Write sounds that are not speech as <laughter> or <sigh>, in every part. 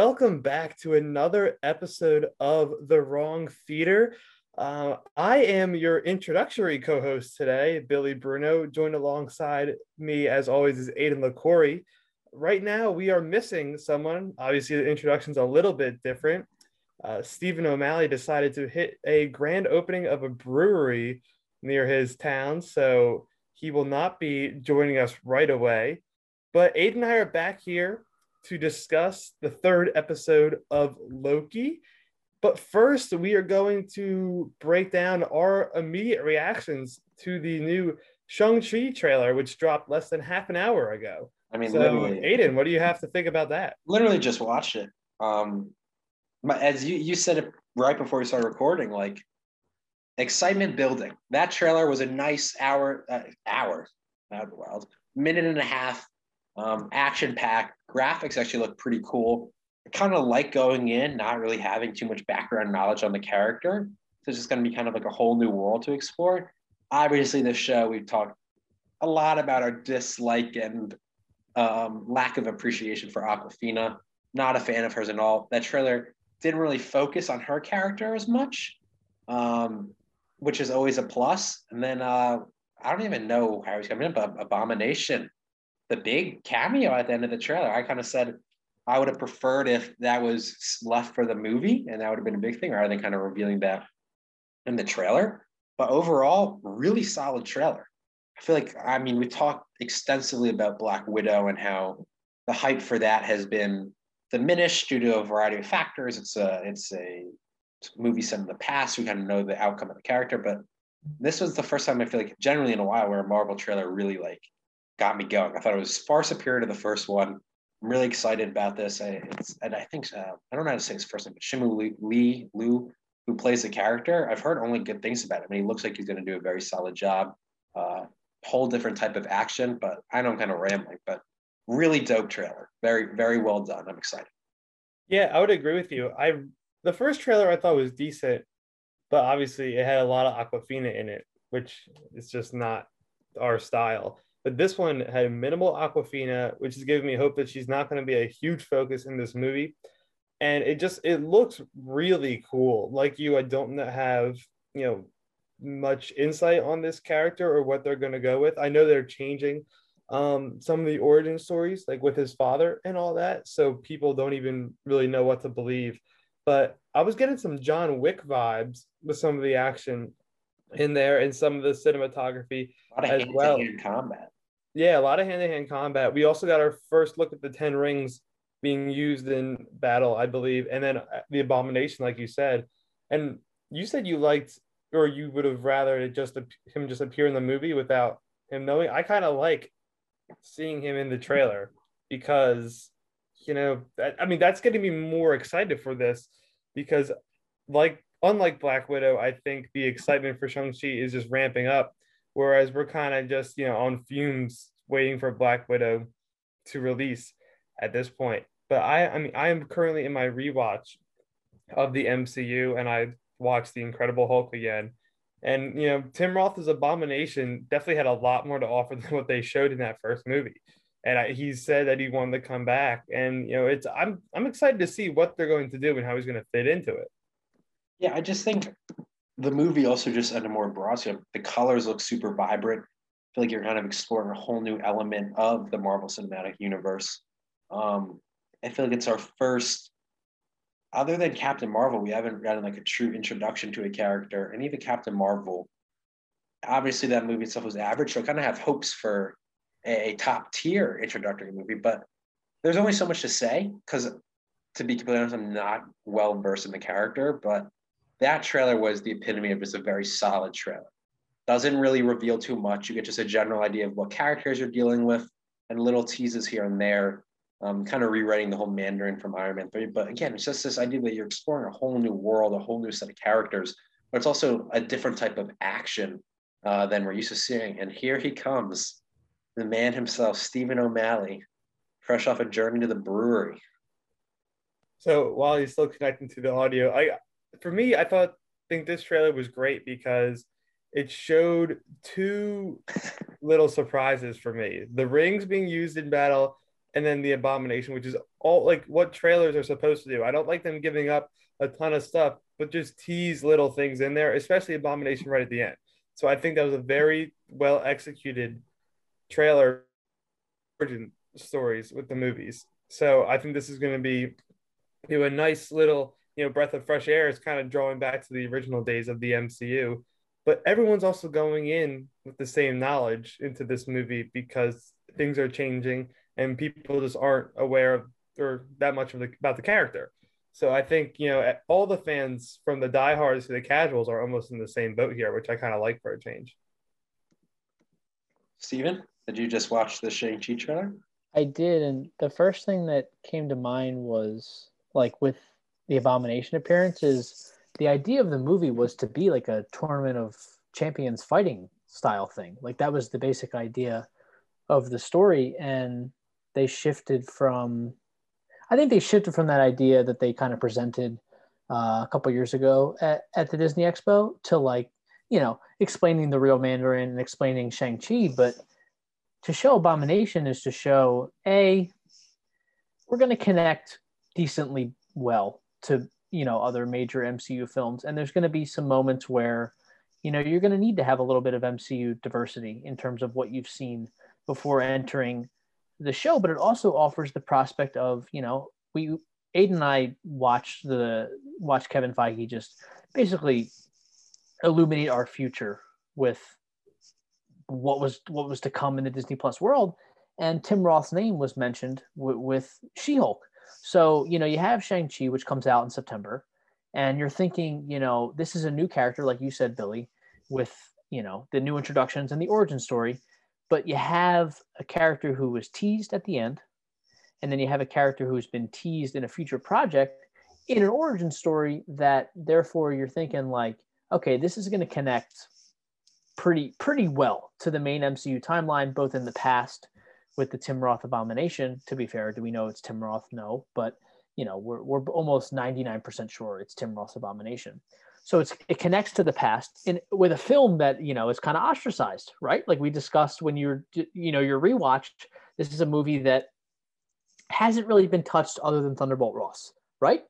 welcome back to another episode of The Wrong Theater. Uh, I am your introductory co host today, Billy Bruno. Joined alongside me, as always, is Aidan LaCorey. Right now, we are missing someone. Obviously, the introduction's a little bit different. Uh, Stephen O'Malley decided to hit a grand opening of a brewery near his town, so he will not be joining us right away. But Aidan and I are back here to discuss the third episode of Loki. But first, we are going to break down our immediate reactions to the new Shang-Chi trailer, which dropped less than half an hour ago. I mean, So, literally, Aiden, what do you have to think about that? literally just watched it. Um, as you you said it right before we started recording, like excitement building. That trailer was a nice hour, uh, hour, out of the wild, minute and a half, um, action packed. Graphics actually look pretty cool. I kind of like going in, not really having too much background knowledge on the character. So it's just going to be kind of like a whole new world to explore. Obviously, this show we've talked a lot about our dislike and um, lack of appreciation for Awkwafina. Not a fan of hers at all. That trailer didn't really focus on her character as much, um, which is always a plus. And then uh, I don't even know how he's coming in, but Abomination, the big cameo at the end of the trailer. I kind of said I would have preferred if that was left for the movie, and that would have been a big thing, rather than kind of revealing that in the trailer. But overall, really solid trailer. I feel like I mean we talked extensively about Black Widow and how the hype for that has been diminished due to a variety of factors. It's a it's a movie set in the past. We kind of know the outcome of the character, but this was the first time I feel like generally in a while where a Marvel trailer really like got me going. I thought it was far superior to the first one. I'm really excited about this. I, and I think uh, I don't know how to say his first name, but Shimu Lee, Lee Lu, who plays the character. I've heard only good things about him. Mean, he looks like he's going to do a very solid job. Uh, whole different type of action, but I know I'm kind of rambling, but really dope trailer. Very, very well done. I'm excited. Yeah, I would agree with you. I the first trailer I thought was decent, but obviously it had a lot of Awkwafina in it, which is just not our style. But this one had minimal Awkwafina, which is giving me hope that she's not going to be a huge focus in this movie. And it just it looks really cool. Like you, I don't have you know much insight on this character or what they're going to go with. I know they're changing um, some of the origin stories, like with his father and all that. So people don't even really know what to believe. But I was getting some John Wick vibes with some of the action in there and some of the cinematography. As well. combat. Yeah, a lot of hand to hand combat. We also got our first look at the 10 rings being used in battle, I believe. And then uh, the abomination, like you said. And you said you liked, or you would have rather it just him just appear in the movie without him knowing. I kind of like seeing him in the trailer because, you know, that, I mean, that's getting me more excited for this because, like, unlike Black Widow, I think the excitement for Shang-Chi is just ramping up whereas we're kind of just you know on fumes waiting for black widow to release at this point. But i i mean i am currently in my rewatch of the mcu and i watched the incredible hulk again. And you know tim roth's abomination definitely had a lot more to offer <laughs> than what they showed in that first movie. And I, he said that he wanted to come back. And you know it's i'm i'm excited to see what they're going to do and how he's going to fit into it Yeah, I just think the movie also just a more broad scale, the colors look super vibrant. I feel like you're kind of exploring a whole new element of the Marvel Cinematic Universe. Um, I feel like it's our first, other than Captain Marvel, we haven't gotten like a true introduction to a character, and even Captain Marvel. Obviously, that movie itself was average, so I kind of have hopes for a, a top tier introductory movie. But there's only so much to say because, to be completely honest, I'm not well versed in the character, but that trailer was the epitome of just a very solid trailer. Doesn't really reveal too much. You get just a general idea of what characters you're dealing with and little teases here and there, um, kind of rewriting the whole Mandarin from Iron Man 3. But again, it's just this idea that you're exploring a whole new world, a whole new set of characters, but it's also a different type of action uh, than we're used to seeing. And here he comes, the man himself, Stephen O'Malley, fresh off a journey to the brewery. So while he's still connecting to the audio, I for me, I thought think this trailer was great because it showed two <laughs> little surprises for me. The rings being used in battle and then the Abomination, which is all like what trailers are supposed to do. I don't like them giving up a ton of stuff, but just tease little things in there, especially Abomination right at the end. So I think that was a very well executed trailer origin stories with the movies. So I think this is going to be you know, a nice little you know breath of fresh air. Is kind of drawing back to the original days of the MCU, but everyone's also going in with the same knowledge into this movie because things are changing and people just aren't aware of or that much of the, about the character. So I think you know all the fans from the diehards to the casuals are almost in the same boat here, which I kind of like for a change. Steven, did you just watch the Shang Chi trailer? I did, and the first thing that came to mind was like with the Abomination appearance is the idea of the movie was to be like a tournament of champions fighting style thing. Like that was the basic idea of the story, and they shifted from I think they shifted from that idea that they kind of presented uh, a couple years ago at, at the Disney Expo to like, you know, explaining the real Mandarin and explaining Shang-Chi. But to show Abomination is to show, A, we're going to connect decently well to, you know, other major MCU films. And there's going to be some moments where, you know, you're going to need to have a little bit of MCU diversity in terms of what you've seen before entering the show, but it also offers the prospect of, you know, we Aiden and I watched the watched Kevin Feige just basically illuminate our future with what was what was to come in the Disney Plus world, and Tim Roth's name was mentioned w- with She-Hulk. So you know you have Shang Chi, which comes out in September, and you're thinking, you know, this is a new character, like you said, Billy, with you know the new introductions and the origin story. But you have a character who was teased at the end and then you have a character who's been teased in a future project in an origin story that therefore you're thinking like okay this is going to connect pretty pretty well to the main mcu timeline both in the past with the tim roth abomination to be fair do we know it's tim roth? No but you know we're, we're almost 99% sure it's tim roth's abomination. So it's it connects to the past in with a film that you know is kind of ostracized right? Like we discussed when you're you know you're rewatched this is a movie that hasn't really been touched other than thunderbolt ross right?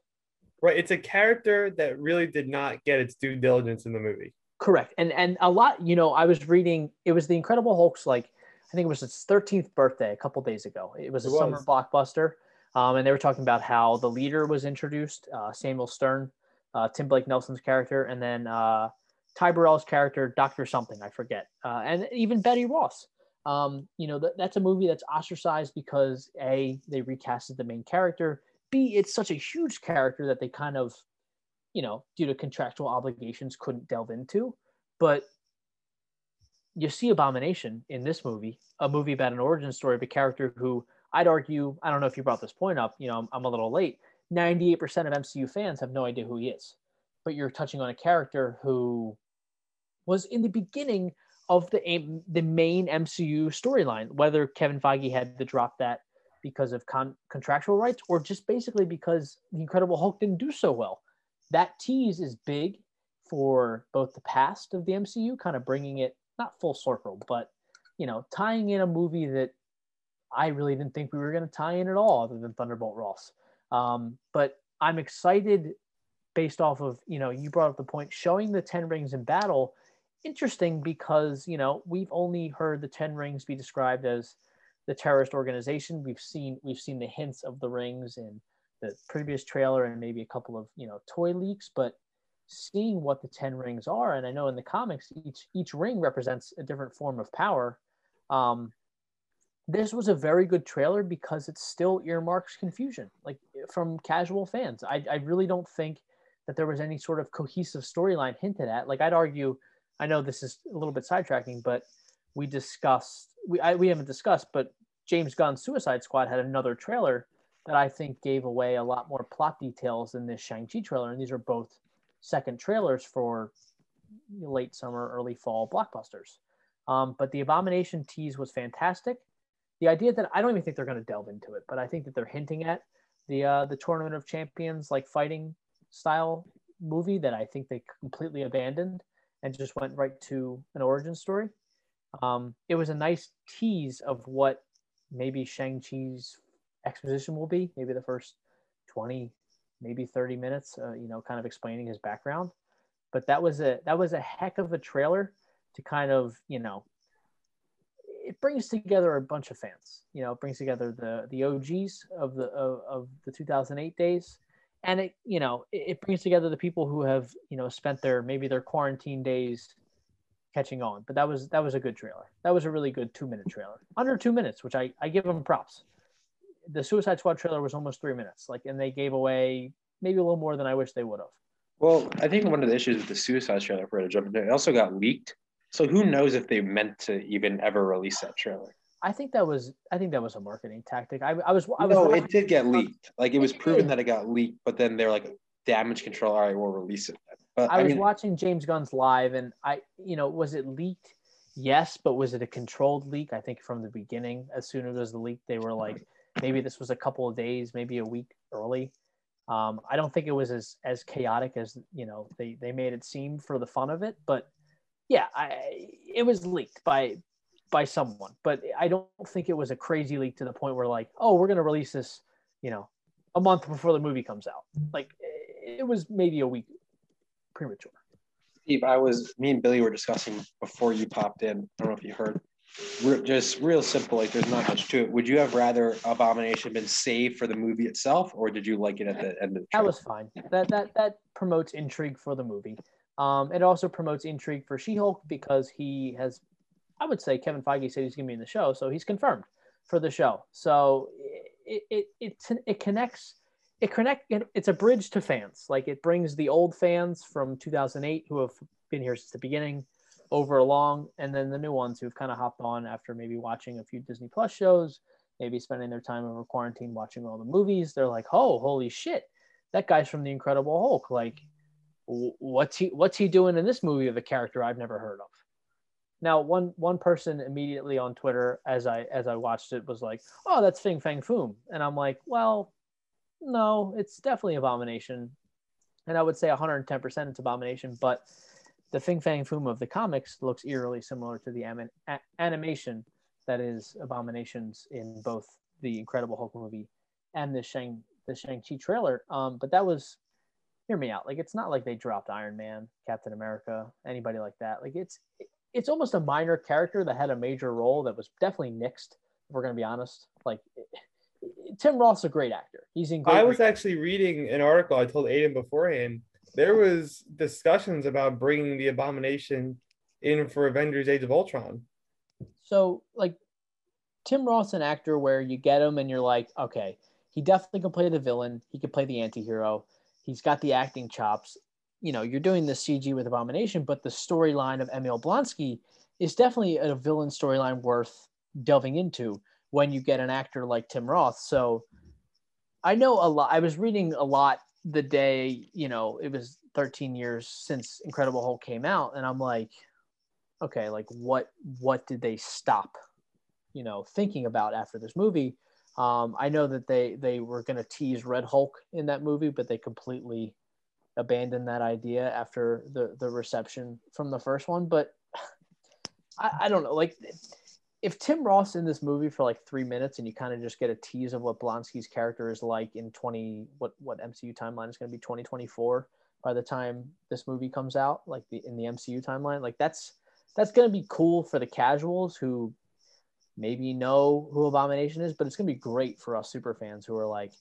Right it's a character that really did not get its due diligence in the movie. Correct and and a lot you know i was reading it was the incredible hulk's like i think it was its 13th birthday a couple days ago it was a it was. summer blockbuster um, and they were talking about how the leader was introduced uh, samuel stern uh, Tim Blake Nelson's character, and then uh, Ty Burrell's character, Doctor Something, I forget, uh, and even Betty Ross. Um, you know, th- that's a movie that's ostracized because a they recasted the main character. B it's such a huge character that they kind of, you know, due to contractual obligations, couldn't delve into. But you see Abomination in this movie, a movie about an origin story of a character who I'd argue, I don't know if you brought this point up, you know, I'm, I'm a little late, 98% of MCU fans have no idea who he is. But you're touching on a character who was in the beginning of the the main MCU storyline, whether Kevin Feige had to drop that because of con- contractual rights or just basically because the Incredible Hulk didn't do so well. That tease is big for both the past of the MCU, kind of bringing it not full circle, but you know, tying in a movie that I really didn't think we were going to tie in at all, other than Thunderbolt Ross. Um, but I'm excited based off of, you know, you brought up the point showing the 10 rings in battle. Interesting because, you know, we've only heard the 10 rings be described as the terrorist organization. We've seen we've seen the hints of the rings in the previous trailer and maybe a couple of, you know, toy leaks, but seeing what the 10 rings are and I know in the comics each each ring represents a different form of power. Um, this was a very good trailer because it still earmarks confusion, like from casual fans. I, I really don't think that there was any sort of cohesive storyline hinted at. Like I'd argue, I know this is a little bit sidetracking, but we discussed we I, we haven't discussed, but James Gunn's Suicide Squad had another trailer that I think gave away a lot more plot details than this Shang Chi trailer, and these are both second trailers for late summer, early fall blockbusters. Um, but the Abomination tease was fantastic the idea that I don't even think they're going to delve into it, but I think that they're hinting at the uh, the Tournament of Champions like fighting style movie that I think they completely abandoned and just went right to an origin story. Um, it was a nice tease of what maybe Shang Chi's exposition will be. Maybe the first 20, maybe 30 minutes, uh, you know, kind of explaining his background. But that was a that was a heck of a trailer to kind of, you know, it brings together a bunch of fans. You know, it brings together the the OGs of the of, of the 2008 days, and it you know it, it, brings together the people who have you know spent their maybe their quarantine days catching on. But that was that was a good trailer. That was a really good two minute trailer, under two minutes, which I I give them props. The Suicide Squad trailer was almost three minutes, like, and they gave away maybe a little more than I wish they would have. Well, I think one of the issues with the Suicide trailer, for to jump into, it also got leaked so who knows if they meant to even ever release that trailer? I think that was I think that was a marketing tactic. I, I was I was no, watching, it did get leaked. Like it was proven that it got leaked, but then they're like damage control. All right, we'll release it. But I, I was mean, watching James Gunn's live, and I you know was it leaked? Yes, but was it a controlled leak? I think from the beginning, as soon as it was the leak, they were like maybe this was a couple of days, maybe a week early. Um, I don't think it was as as chaotic as you know they they made it seem for the fun of it, but yeah, I, it was leaked by by someone, but I don't think it was a crazy leak to the point where like, oh, we're gonna release this, you know, a month before the movie comes out. Like, it was maybe a week premature. Steve, I was me and Billy were discussing before you popped in. I don't know if you heard. Re- just real simple, like there's not much to it. Would you have rather Abomination been saved for the movie itself, or did you like it at the end of the? That was fine. That that that promotes intrigue for the movie. Um, it also promotes intrigue for She-Hulk because he has, I would say, Kevin Feige said he's going to be in the show, so he's confirmed for the show. So it it it, it connects. It connect. It's a bridge to fans. Like it brings the old fans from 2008 who have been here since the beginning over along, and then the new ones who've kind of hopped on after maybe watching a few Disney Plus shows, maybe spending their time over quarantine watching all the movies. They're like, oh, holy shit, that guy's from the Incredible Hulk. Like what's he what's he doing in this movie of a character I've never heard of? Now, one one person immediately on Twitter as I as I watched it was like, "Oh, that's Fin Fang Foom," and I'm like, "Well, no, it's definitely Abomination," and I would say 110 percent it's Abomination, but the Fin Fang Foom of the comics looks eerily similar to the anim- a- animation that is Abominations in both the Incredible Hulk movie and the Shang the Shang Chi trailer. Um, but that was hear me out. Like it's not like they dropped Iron Man, Captain America, anybody like that. Like it's it's almost a minor character that had a major role that was definitely nixed. If we're gonna be honest, like Tim Roth's a great actor. He's in. I was actually reading an article. I told Aiden beforehand. There was discussions about bringing the Abomination in for Avengers: Age of Ultron. So, like, Tim Roth's an actor where you get him and you're like, okay, he definitely can play the villain. He can play the anti-hero He's got the acting chops. You know, you're doing the CG with Abomination, but the storyline of Emil Blonsky is definitely a villain storyline worth delving into when you get an actor like Tim Roth. So I know a lot. I was reading a lot the day, you know, it was 13 years since Incredible Hulk came out. And I'm like, okay, like what, what did they stop, you know, thinking about after this movie? Um, I know that they they were going to tease Red Hulk in that movie, but they completely abandoned that idea after the the reception from the first one. But <sighs> I, I don't know, like if Tim Roth's in this movie for like three minutes and you kind of just get a tease of what Blonsky's character is like in 20 what what MCU timeline is going to be 2024 by the time this movie comes out like the in the MCU timeline like that's that's going to be cool for the casuals who maybe know who Abomination is, but it's gonna be great for us super fans who are like,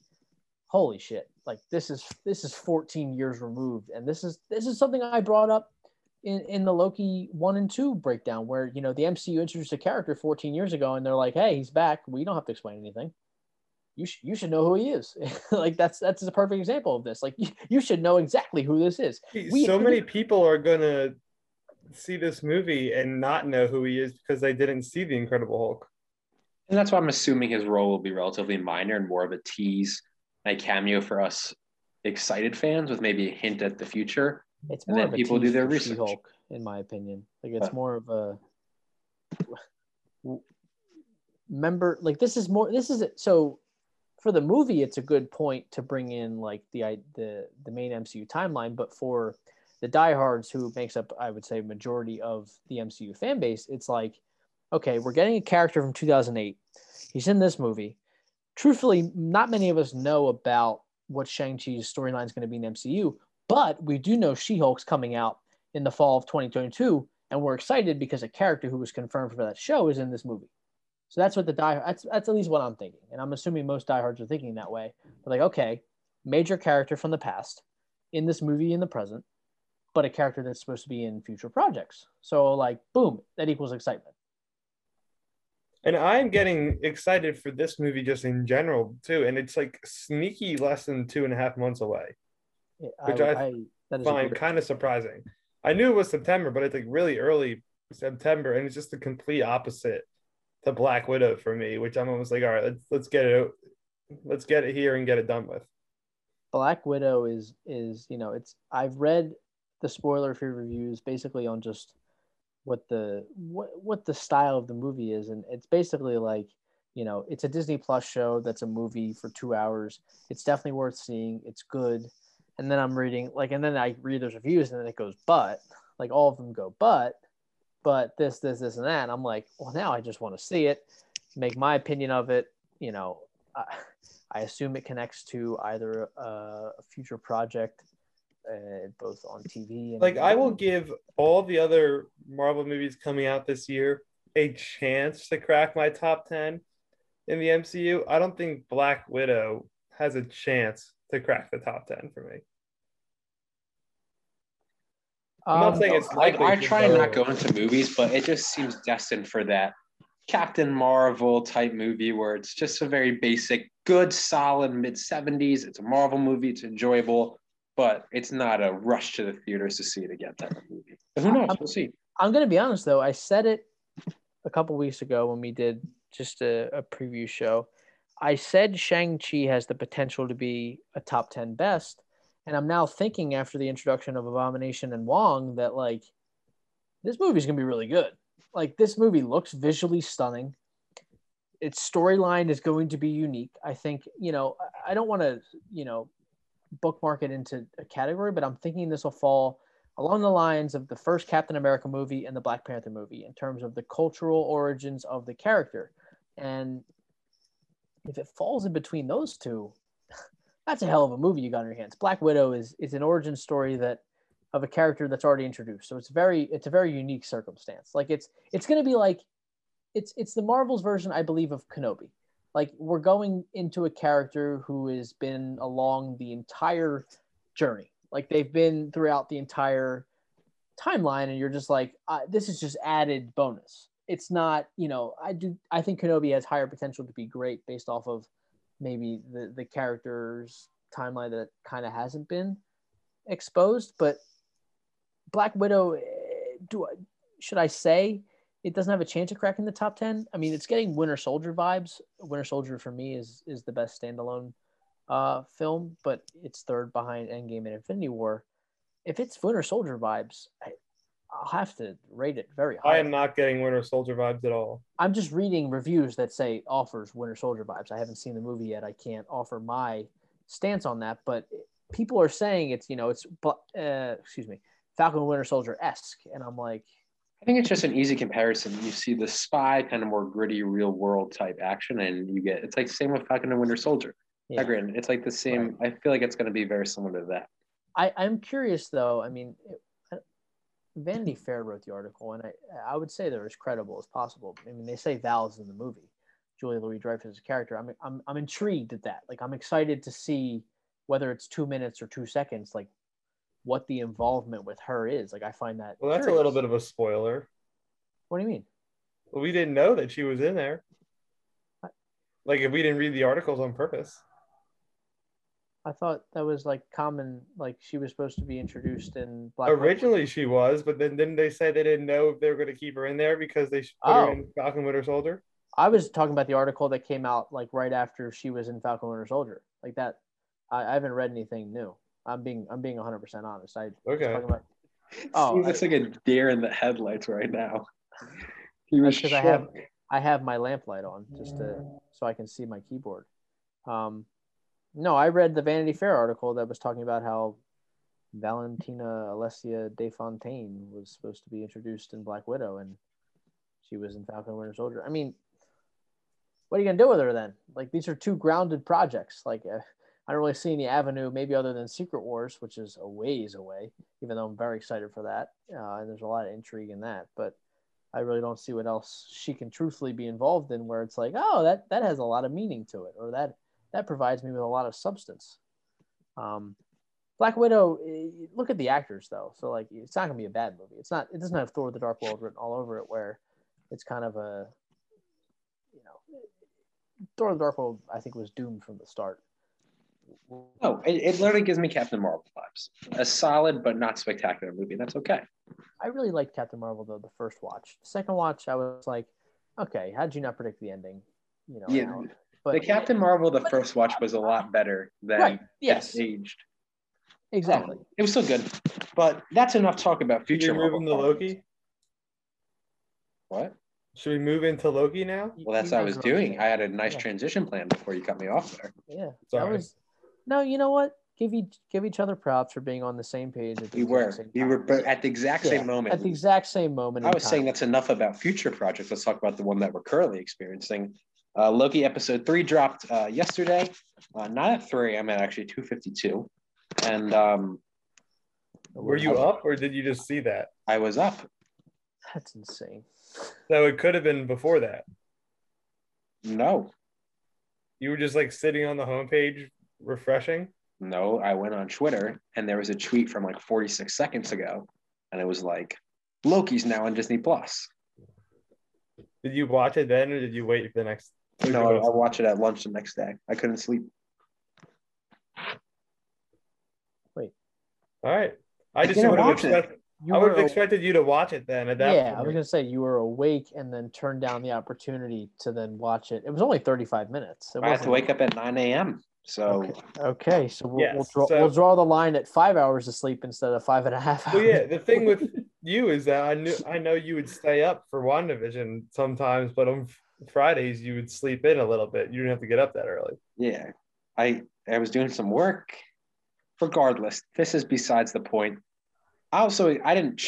holy shit, like this is this is 14 years removed, and this is this is something I brought up in in the Loki one and two breakdown, where you know the MCU introduced a character 14 years ago, and they're like, hey, he's back. We don't have to explain anything. You should you should know who he is. <laughs> like that's that's a perfect example of this. Like you, you should know exactly who this is. We, so many people are gonna see this movie and not know who he is because they didn't see the Incredible Hulk. And that's why I'm assuming his role will be relatively minor and more of a tease, a cameo for us excited fans with maybe a hint at the future. It's more and then people do their research. She-Hulk, in my opinion, like it's more of a member. Like this is more. This is so for the movie. It's a good point to bring in like the the the main MCU timeline, but for the diehards who makes up, I would say, majority of the MCU fan base, it's like, okay, we're getting a character from 2008. He's in this movie. truthfully, not many of us know about what Shang-Chi's storyline is going to be in MCU, but we do know She-Hulk's coming out in the fall of 2022, and we're excited because a character who was confirmed for that show is in this movie. So that's what the die that's that's at least what I'm thinking. And I'm assuming most diehards are thinking that way. But like, okay, major character from the past in this movie in the present, but a character that's supposed to be in future projects. So like boom, that equals excitement. And I'm getting excited for this movie just in general too. And it's like sneaky less than two and a half months away. Which I, I, I find kind of surprising. I knew it was September, but it's like really early September, and it's just the complete opposite to Black Widow for me, which I'm almost like, all right, let's let's get it, let's get it here and get it done with. Black Widow is is you know it's I've read the spoiler free reviews basically on just what the what what the style of the movie is, and it's basically like you know it's a Disney Plus show that's a movie for two hours. It's definitely worth seeing. It's good. And then I'm reading like, and then I read those reviews, and then it goes, but like all of them go, but but this, this, this, and that. And I'm like, well, now I just want to see it, make my opinion of it. You know, I, I assume it connects to either a, a future project, uh, both on TV and like I will give all the other Marvel movies coming out this year a chance to crack my top ten in the MCU. I don't think Black Widow has a chance to crack the top ten for me. I'm not um, saying it's like I try and not go into movies, but it just seems destined for that Captain Marvel type movie where it's just a very basic, good, solid mid 70s. It's a Marvel movie, it's enjoyable, but it's not a rush to the theaters to see it again type of movie. But who knows? I'm, we'll see. I'm going to be honest though. I said it a couple weeks ago when we did just a, a preview show. I said Shang-Chi has the potential to be a top 10 best and I'm now thinking after the introduction of Abomination and Wong that like this movie's gonna be really good. Like this movie looks visually stunning. Its storyline is going to be unique. I think, you know, I don't want to, you know, bookmark it into a category, but I'm thinking this will fall along the lines of the first Captain America movie and the Black Panther movie in terms of the cultural origins of the character. And if it falls in between those two, that's a hell of a movie you got on your hands. Black Widow is is an origin story that of a character that's already introduced. So it's very it's a very unique circumstance. Like it's it's going to be like it's it's the Marvel's version, I believe, of Kenobi. Like we're going into a character who has been along the entire journey. Like they've been throughout the entire timeline, and you're just like, uh, this is just added bonus. It's not, you know, I do. I think Kenobi has higher potential to be great based off of maybe the the character's timeline that kind of hasn't been exposed. But Black Widow, eh, do I, should I say it doesn't have a chance of cracking the top ten? I mean, it's getting Winter Soldier vibes. Winter Soldier for me is is the best standalone uh, film, but it's third behind Endgame and Infinity War. If it's Winter Soldier vibes, I, I'll have to rate it very high. I am not getting Winter Soldier vibes at all. I'm just reading reviews that say offers Winter Soldier vibes. I haven't seen the movie yet. I can't offer my stance on that, but people are saying it's you know it's uh, excuse me Falcon Winter Soldier esque, and I'm like, I think it's just an easy comparison. You see the spy kind of more gritty, real world type action, and you get it's like same with Falcon and Winter Soldier. Yeah. Agreed. It's like the same. Right. I feel like it's going to be very similar to that. I, I'm curious though. I mean, Vanity Fair wrote the article, and I I would say they're as credible as possible. I mean, they say Val's in the movie, Julia Louis Dreyfus character. I'm I'm I'm intrigued at that. Like, I'm excited to see whether it's two minutes or two seconds, like what the involvement with her is. Like, I find that. Well, that's curious. a little bit of a spoiler. What do you mean? Well, we didn't know that she was in there. Like, if we didn't read the articles on purpose. I thought that was like common. Like she was supposed to be introduced in Black. Originally, she was, but then didn't they said they didn't know if they were going to keep her in there because they put oh. her in Falcon Winter Soldier? I was talking about the article that came out like right after she was in Falcon Winter Soldier. Like that, I, I haven't read anything new. I'm being I'm being 100 percent honest. I okay. About, <laughs> oh, he looks I, like a deer in the headlights right now. <laughs> He was because I have I have my lamplight on just to so I can see my keyboard. Um, no, I read the Vanity Fair article that was talking about how Valentina Alessia de Fontaine was supposed to be introduced in Black Widow, and she was in Falcon Winter Soldier. I mean, what are you gonna do with her then? Like these are two grounded projects. Like uh, I don't really see any avenue, maybe other than Secret Wars, which is a ways away. Even though I'm very excited for that, uh, and there's a lot of intrigue in that, but I really don't see what else she can truthfully be involved in where it's like, oh, that that has a lot of meaning to it, or that that provides me with a lot of substance. Um, Black Widow, eh, look at the actors though, so like it's not gonna be a bad movie. It's not. It doesn't have Thor: The Dark World written all over it, where it's kind of a, you know, Thor: The Dark World I think was doomed from the start. No, it, it literally gives me Captain Marvel vibes. A solid but not spectacular movie. That's okay. I really liked Captain Marvel though. The first watch, the second watch, I was like, okay, how did you not predict the ending? You know, Yeah. How- but the Captain Marvel, the first watch was a lot better than Right, yes. aged. exactly. Um, it was still good, but that's enough talk about Should future we move Marvel. into properties. Loki? What? Should we move into Loki now? Well, that's You what I was doing. okay. I had a nice Yeah. transition plan before you cut me off there. Yeah, Sorry. that was. No, you know what? Give each give each other props for being on the same page. At the We exact were. same We time. were at the exact Yeah, same moment. At the exact same moment. I in was saying that's enough about future projects. Let's talk about the one that we're currently experiencing. Uh, Loki episode three dropped uh, yesterday. Uh, not at three. I'm at actually 252, and um, Were you up or did you just see that? I was up. That's insane. So it could have been before that. No, You were just like sitting on the homepage refreshing. no. I went on Twitter, and there was a tweet from like 46 seconds ago, and it was like, "Loki's now on Disney Plus." Did you watch it then or did you wait for the next? No, I, I watched it at lunch the next day. I couldn't sleep. Wait. All right. I I just didn't would have expected. I would have expected you to watch it then. At that yeah, I was gonna say you were awake and then turned down the opportunity to then watch it. It was only thirty five minutes. It I have to wake up at 9 a.m. So Okay, okay. so we'll, we'll draw so- we'll draw the line at five hours of sleep instead of five and a half hours. Well, yeah. The thing with <laughs> you is that I knew I know you would stay up for WandaVision sometimes, but on Fridays you would sleep in a little bit. You didn't have to get up that early. yeah, I I was doing some work. Regardless, this is besides the point. I also I didn't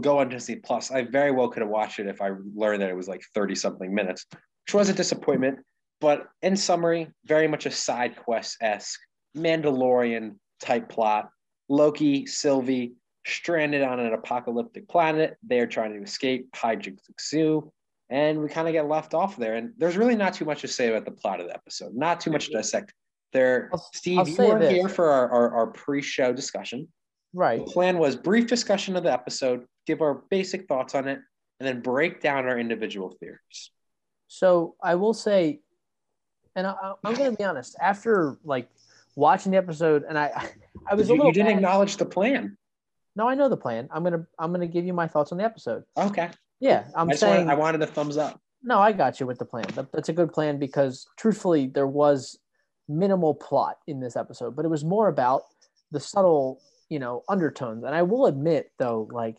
go on Disney Plus. I very well could have watched it if I learned that it was like 30 something minutes, which was a disappointment. But in summary, very much a side quest esque Mandalorian type plot. Loki, Sylvie, stranded on an apocalyptic planet. They're trying to escape hijinks ensue, and we kind of get left off there. And there's really not too much to say about the plot of the episode. Not too much to dissect. There, I'll- Steve, I'll you weren't this. here for our, our, our pre-show discussion. right. The plan was brief discussion of the episode, give our basic thoughts on it, and then break down our individual theories. So I will say, and I, I'm going to be honest. After like watching the episode, and I, I was a You, little. you didn't mad- acknowledge the plan. No, I know the plan. I'm gonna I'm gonna give you my thoughts on the episode. Okay. Yeah, I'm I, saying. wanted, I wanted a thumbs up. No, I got you with the plan. That, that's a good plan because truthfully, there was minimal plot in this episode, but it was more about the subtle, you know, undertones. And I will admit, though, like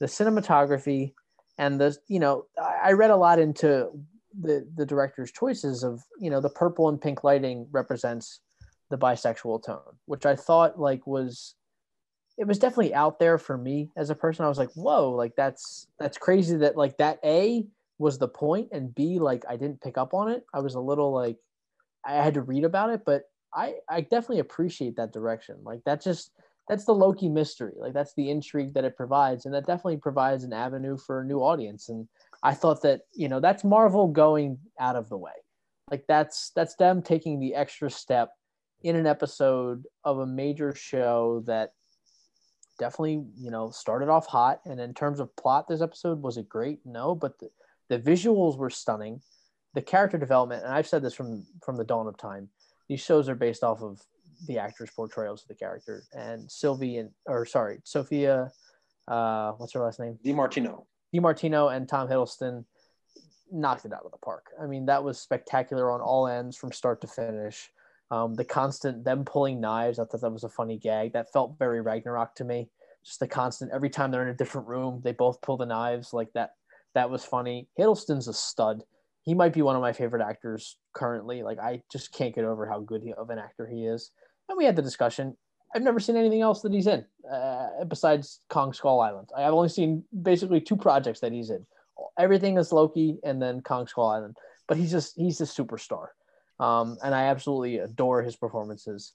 the cinematography and the, you know, I, I read a lot into the the director's choices of, you know, the purple and pink lighting represents the bisexual tone, which I thought like was it was definitely out there for me as a person. I was like, whoa, like that's that's crazy that like that A was the point and b like i didn't pick up on it. I was a little like i had to read about it but i i definitely appreciate that direction. Like that just that's the loki mystery. Like that's the intrigue that it provides and that definitely provides an avenue for a new audience. And i thought that you know that's marvel going out of the way. Like that's that's them taking the extra step in an episode of a major show that definitely you know started off hot and in terms of plot this episode was it great no but the, the visuals were stunning the character development and i've said this from from the dawn of time these shows are based off of the actors portrayals of the character and sylvie and or sorry sophia uh what's her last name DiMartino. DiMartino and Tom Hiddleston knocked it out of the park. I mean, that was spectacular on all ends from start to finish. Um, the constant them pulling knives, I thought that was a funny gag. That felt very Ragnarok to me. Just the constant every time they're in a different room, they both pull the knives like that. That was funny. Hiddleston's a stud. He might be one of my favorite actors currently. Like I just can't get over how good he, of an actor he is. And we had the discussion. I've never seen anything else that he's in uh, besides Kong Skull Island. I've only seen basically two projects that he's in. Everything is Loki and then Kong Skull Island. but he's just he's a superstar, um, and I absolutely adore his performances.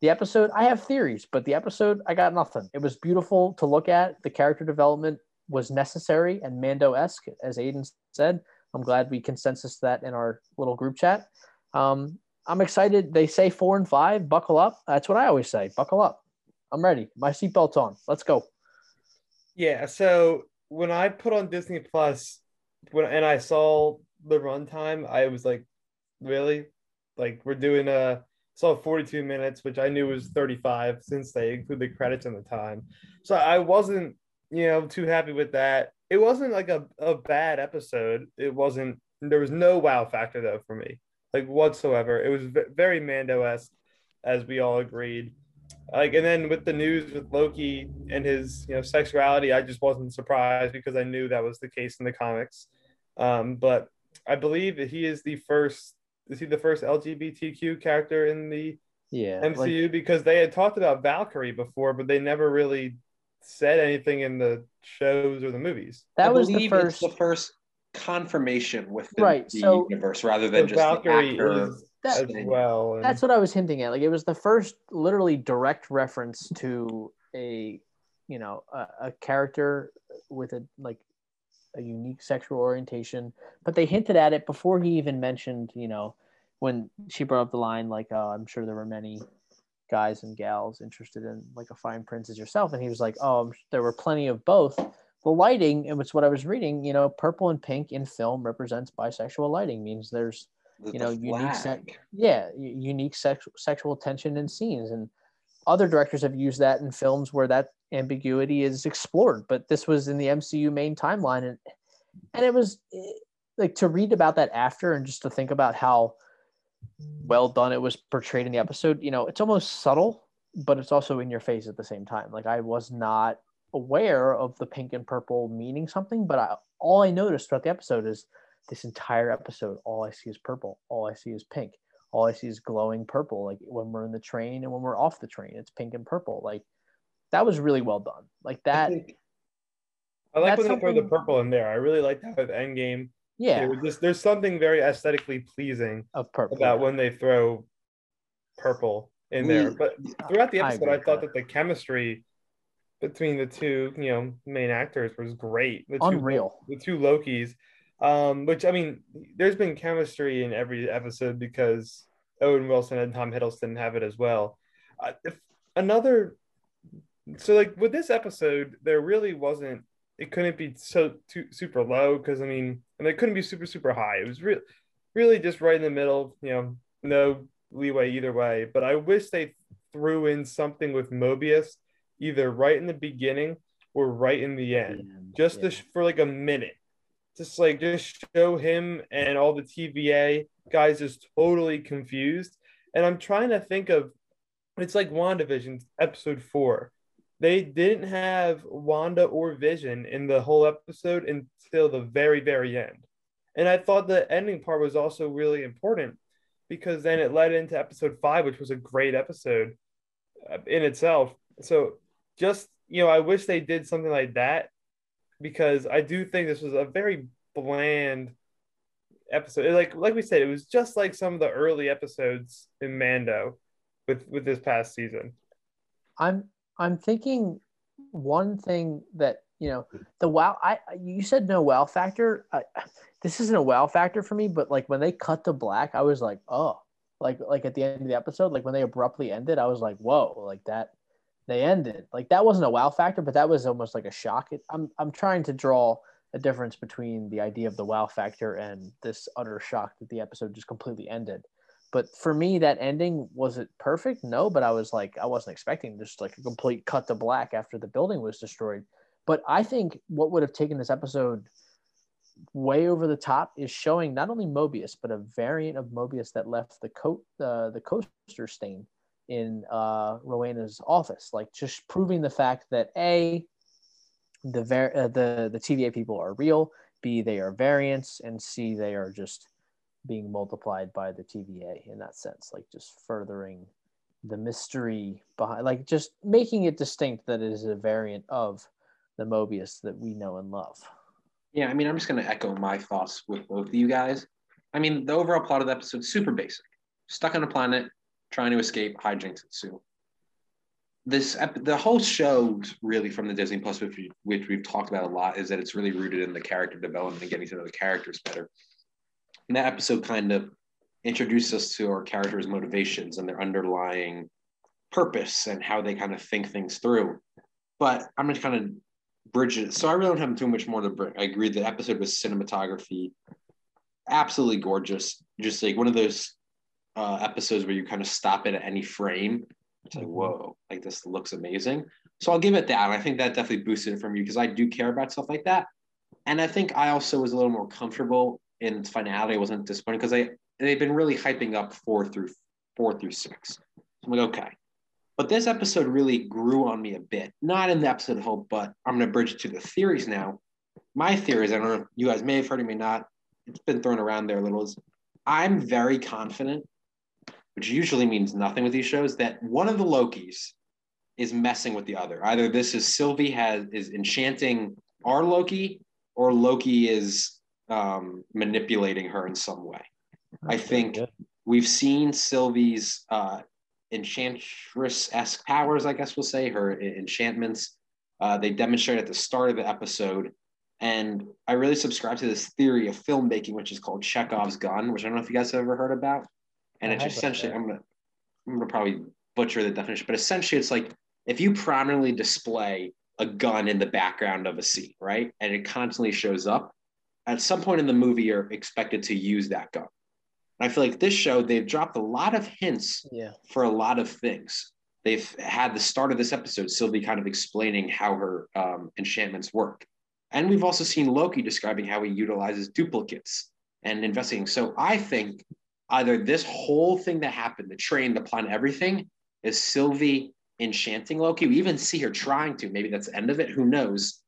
The episode, I have theories, but the episode, I got nothing. It was beautiful to look at. The character development was necessary and Mando esque, as Aiden said. I'm glad we consensus that in our little group chat. Um, I'm excited. They say four and five, buckle up. That's what I always say. Buckle up. I'm ready. My seatbelt's on. Let's go. Yeah. So when I put on Disney Plus, when and I saw the runtime, I was like, really? Like we're doing a saw 42 minutes, which I knew was 35 since they include the credits in the time. So I wasn't, you know, too happy with that. It wasn't like a, a bad episode. It wasn't, there was no wow factor though for me, like whatsoever. It was very Mando esque, as we all agreed. Like, and then with the news with Loki and his, you know, sexuality, I just wasn't surprised because I knew that was the case in the comics. Um, but I believe that he is the first is he the first LGBTQ character in the yeah MCU? Like, because they had talked about Valkyrie before, but they never really said anything in the shows or the movies. That I was the first the first confirmation within right, the so, universe rather than just Valkyrie the actor that, as well. And... That's what I was hinting at. Like it was the first literally direct reference to a you know a, a character with a like a unique sexual orientation, but they hinted at it before he even mentioned, you know, when she brought up the line, like, uh, I'm sure there were many guys and gals interested in like a fine princess yourself. And he was like, oh, there were plenty of both. The lighting, and it's what I was reading, you know, purple and pink in film represents bisexual lighting, means there's, you know, unique, se- yeah, unique sex- sexual tension in scenes. And other directors have used that in films where that ambiguity is explored but this was in the mcu main timeline and and it was eh, like to read about that after and just to think about how well done it was portrayed in the episode you know it's almost subtle but it's also in your face at the same time. Like i was not aware of the pink and purple meaning something but I, all i noticed throughout the episode is this entire episode all i see is purple all i see is pink all i see is glowing purple. Like when we're in the train and when we're off the train it's pink and purple. Like that was really well done. Like that. I, I like when they throw the purple in there. I really like that with Endgame. Yeah. Just, there's something very aesthetically pleasing of purple about when they throw purple in there. But throughout the episode, I, I thought that. that the chemistry between the two, you know, main actors was great. The Unreal. Two, the two Lokis. Um, which I mean, there's been chemistry in every episode because Owen Wilson and Tom Hiddleston have it as well. Uh, if another so like with this episode, there really wasn't. It couldn't be so too super low because I mean, and it couldn't be super super high. It was really, really just right in the middle. You know, no leeway either way. But I wish they threw in something with Mobius, either right in the beginning or right in the end, yeah, just yeah. for like a minute. Just like just show him and all the TVA guys just totally confused. And I'm trying to think of it's like WandaVision episode four they didn't have Wanda or Vision in the whole episode until the very, very end. And I thought the ending part was also really important because then it led into episode five, which was a great episode uh, in itself. So just, you know, I wish they did something like that because I do think this was a very bland episode. Like like we said, it was just like some of the early episodes in Mando with with this past season. I'm I'm thinking one thing that you know the wow. I you said no wow factor. I, this isn't a wow factor for me, but like when they cut to black, I was like, oh, like like at the end of the episode, like when they abruptly ended, I was like, whoa, like that. They ended like that wasn't a wow factor, but that was almost like a shock. It, I'm I'm trying to draw a difference between the idea of the wow factor and this utter shock that the episode just completely ended. But for me, that ending was it perfect? No, but I was like, I wasn't expecting just like a complete cut to black after the building was destroyed. But I think what would have taken this episode way over the top is showing not only Mobius but a variant of Mobius that left the coat uh, the coaster stain in uh, Ravonna's office, like just proving the fact that a the var- uh, the the TVA people are real, b they are variants, and c they are just being multiplied by the TVA in that sense, like just furthering the mystery behind, like just making it distinct that it is a variant of the Mobius that we know and love. Yeah, I mean, I'm just going to echo my thoughts with both of you guys. I mean, the overall plot of the episode is super basic. Stuck on a planet, trying to escape, hijinks ensue. This the whole show really from the Disney Plus, which, we, which we've talked about a lot, is that it's really rooted in the character development and getting to know the characters better. And that episode kind of introduced us to our characters' motivations and their underlying purpose and how they kind of think things through. But I'm going to kind of bridge it. So I really don't have too much more to bring. I agree. The episode was cinematography, absolutely gorgeous. Just like one of those uh, episodes where you kind of stop it at any frame. It's like, mm-hmm. whoa, like this looks amazing. So I'll give it that. And I think that definitely boosted it from you because I do care about stuff like that. And I think I also was a little more comfortable in its finality. Wasn't disappointed because they they've been really hyping up four through four through six. I'm like, okay. But this episode really grew on me a bit. Not in the episode whole, but I'm gonna bridge it to the theories now. My theories, I don't know if you guys may have heard of me not. It's been thrown around there a little. Is I'm very confident which usually means nothing with these shows, that one of the Lokis is messing with the other. Either this is Sylvie has is enchanting our Loki, or Loki is um, manipulating her in some way. I think we've seen Sylvie's uh, enchantress esque powers, I guess we'll say, her enchantments. Uh, they demonstrate at the start of the episode. And I really subscribe to this theory of filmmaking, which is called Chekhov's gun, which I don't know if you guys have ever heard about and it's essentially I'm gonna I'm gonna probably butcher the definition, but essentially it's like if you prominently display a gun in the background of a scene, right, and it constantly shows up, at some point in the movie you're expected to use that gun. And I feel like this show they've dropped a lot of hints yeah. for a lot of things. They've had the start of this episode, Sylvie kind of explaining how her um, enchantments work. And we've also seen Loki describing how he utilizes duplicates and investigating. So I think either this whole thing that happened, the train, the plan, everything, is Sylvie enchanting Loki. We even see her trying to. Maybe that's the end of it. Who knows?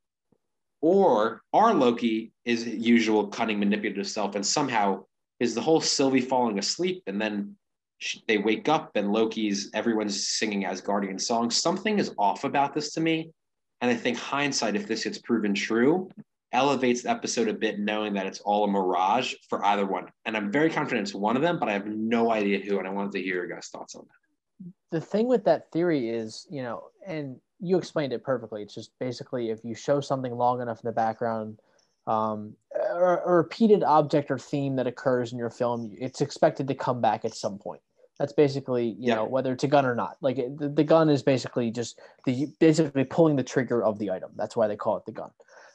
Or our Loki is usual cunning, manipulative self, and somehow is the whole Sylvie falling asleep, and then she, they wake up and Loki's everyone's singing Asgardian songs. Something is off about this to me, and I think hindsight, if this gets proven true, elevates the episode a bit, knowing that it's all a mirage for either one. And I'm very confident it's one of them, but I have no idea who. And I wanted to hear your guys' thoughts on that. The thing with that theory is, you know, and you explained it perfectly. It's just basically if you show something long enough in the background, um, or a repeated object or theme that occurs in your film, it's expected to come back at some point. That's basically, you yeah. know, whether it's a gun or not. Like it, the, the gun is basically just the basically pulling the trigger of the item. That's why they call it the gun.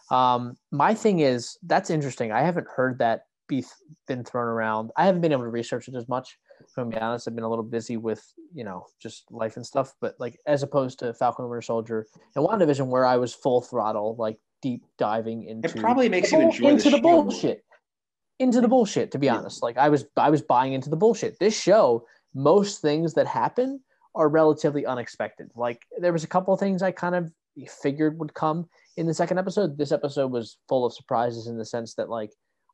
Um, my thing is that's interesting. I haven't heard that be been thrown around. I haven't been able to research it as much. To be honest, I've been a little busy with you know just life and stuff. But like as opposed to Falcon Winter Soldier and WandaVision, where I was full throttle, like deep diving into it probably makes you enjoy into the, the bullshit. Into the bullshit, to be honest. Like I was I was buying into the bullshit. This show, most things that happen are relatively unexpected. Like there was a couple of things I kind of figured would come in the second episode. This episode was full of surprises in the sense that like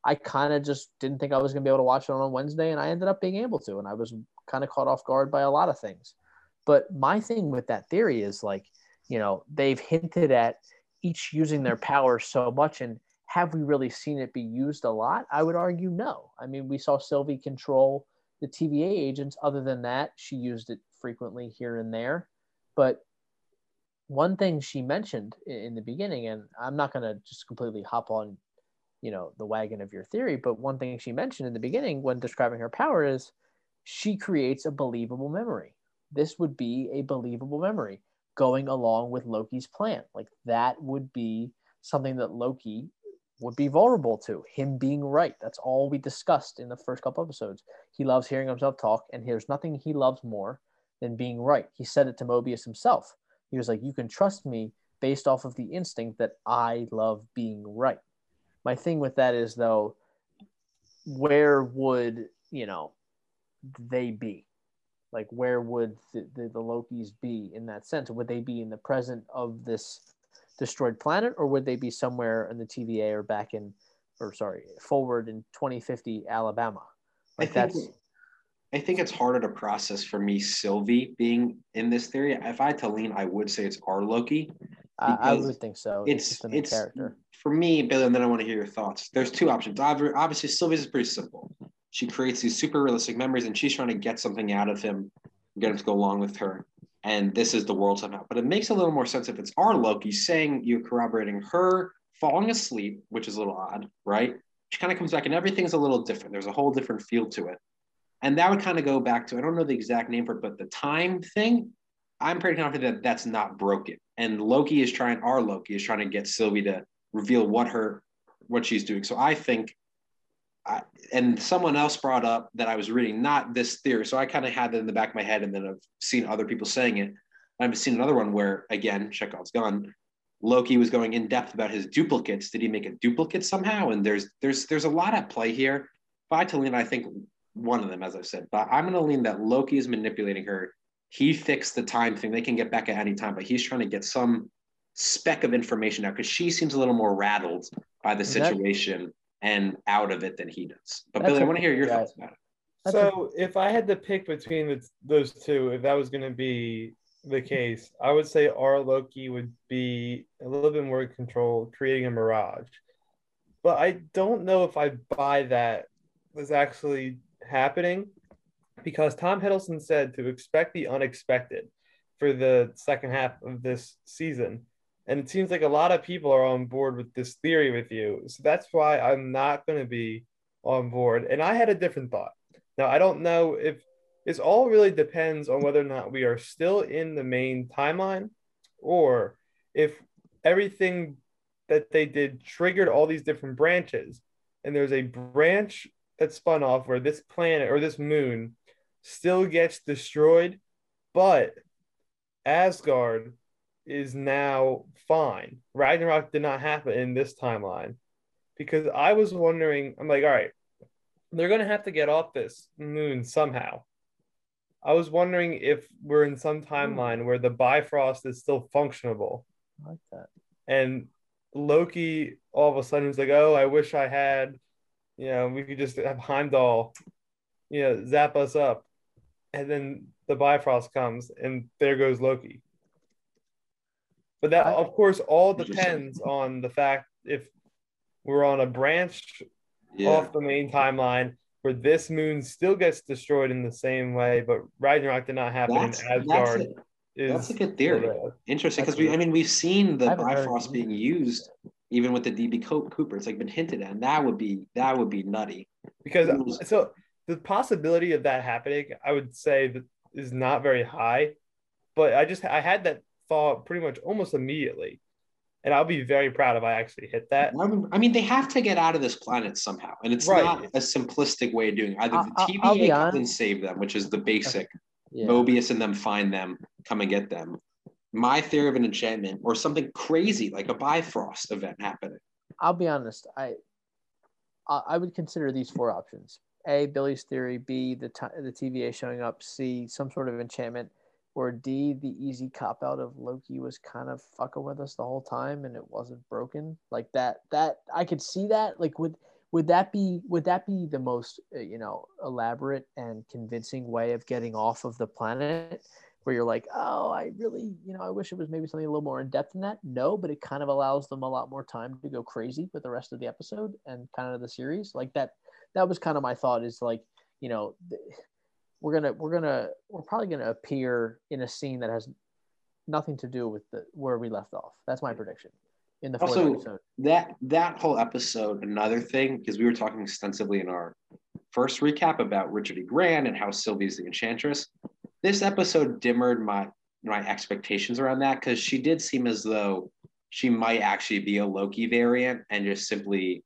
I kind of just didn't think I was going to be able to watch it on Wednesday, and I ended up being able to, and I was kind of caught off guard by a lot of things. But my thing with that theory is like, you know, they've hinted at each using their power so much, and have we really seen it be used a lot? I would argue no. I mean, we saw Sylvie control the TVA agents. Other than that, she used it frequently here and there. But one thing she mentioned in the beginning, and I'm not going to just completely hop on, you know, the wagon of your theory, but one thing she mentioned in the beginning when describing her power is she creates a believable memory. This would be a believable memory going along with Loki's plan. Like that would be something that Loki would be vulnerable to, him being right. That's all we discussed in the first couple episodes. He loves hearing himself talk, and there's nothing he loves more than being right. He said it to Mobius himself he was like, You can trust me based off of the instinct that I love being right. My thing with that is, though, where would, you know, they be? Like, where would the, the, the Lokis be in that sense? Would they be in the present of this destroyed planet, or would they be somewhere in the TVA or back in, or sorry, forward in 2050 Alabama? Like, that's I think it's harder to process for me, Sylvie being in this theory. If I had to lean, I would say it's our Loki. I would think so. It's it's, it's character for me, Billy. And then I want to hear your thoughts. There's two options. Obviously, Sylvie's is pretty simple. she creates these super realistic memories and she's trying to get something out of him, get him to go along with her. And this is the world somehow. But it makes a little more sense if it's our Loki saying you're corroborating her falling asleep, which is a little odd, right? She kind of comes back and everything's a little different. There's a whole different feel to it. And that would kind of go back to, I don't know the exact name for it, but the time thing, I'm pretty confident that that's not broken. And Loki is trying, our Loki is trying to get Sylvie to reveal what her, what she's doing. So I think, I, and someone else brought up that I was reading, not this theory. So I kind of had that in the back of my head and then I've seen other people saying it. I've seen another one where, again, Chekhov's gun, Loki was going in depth about his duplicates. Did he make a duplicate somehow? And there's there's there's a lot at play here. Vitalina, I think one of them, as I've said, but I'm going to lean that Loki is manipulating her. He fixed the time thing. They can get back at any time, but he's trying to get some speck of information out because she seems a little more rattled by the situation and out of it than he does. But Billy, I want to hear your thoughts about it. so, if I had to pick between the, those two, if that was going to be the case, I would say our Loki would be a little bit more in control, creating a mirage. But I don't know if I buy that was actually happening because Tom Hiddleston said to expect the unexpected for the second half of this season. And it seems like a lot of people are on board with this theory with you. So that's why I'm not going to be on board. And I had a different thought. Now, I don't know if this all really depends on whether or not we are still in the main timeline or if everything that they did triggered all these different branches. And there's a branch that spun off where this planet or this moon still gets destroyed, but Asgard is now fine. Ragnarok did not happen in this timeline because I was wondering, I'm like, all right, they're going to have to get off this moon somehow. I was wondering if we're in some hmm. timeline where the Bifrost is still functionable. I like that. And Loki all of a sudden was like, oh, I wish I had you know, we could just have Heimdall, you know, zap us up. And then the Bifrost comes and there goes Loki. But that, of course, all depends on the fact if we're on a branch yeah. off the main timeline where this moon still gets destroyed in the same way, but Ragnarok did not happen that's, in Asgard. That's, a, that's a good theory. Interesting because we, I mean, we've seen the Bifrost being used even with the DB Cooper. It's like been hinted at. And that would be that would be nutty. Because so the possibility of that happening, I would say that is not very high. But I just I had that thought pretty much almost immediately. And I'll be very proud if I actually hit that. I mean, they have to get out of this planet somehow. And it's right. not a simplistic way of doing it. Either the TVA can save them, which is the basic. Yeah. Mobius and them find them, come and get them, my theory of an enchantment or something crazy like a Bifrost event happening. I'll be honest. I I would consider these four options: A, Billy's theory; B, the t- the TVA showing up; C, some sort of enchantment; or D, the easy cop out of Loki was kind of fucking with us the whole time and it wasn't broken. Like that. That I could see that. Like would would that be would that be the most uh, you know elaborate and convincing way of getting off of the planet? where you're like, oh, I really, you know, I wish it was maybe something a little more in depth than that. No, but it kind of allows them a lot more time to go crazy with the rest of the episode and kind of the series. Like that, that was kind of my thought is like, you know, we're gonna, we're gonna, we're probably gonna appear in a scene that has nothing to do with the where we left off. That's my prediction. In the also episode. that that whole episode, another thing because we were talking extensively in our first recap about Richard E. Grant and how Sylvie's the Enchantress this episode dimmered my my expectations around that because she did seem as though she might actually be a Loki variant and just simply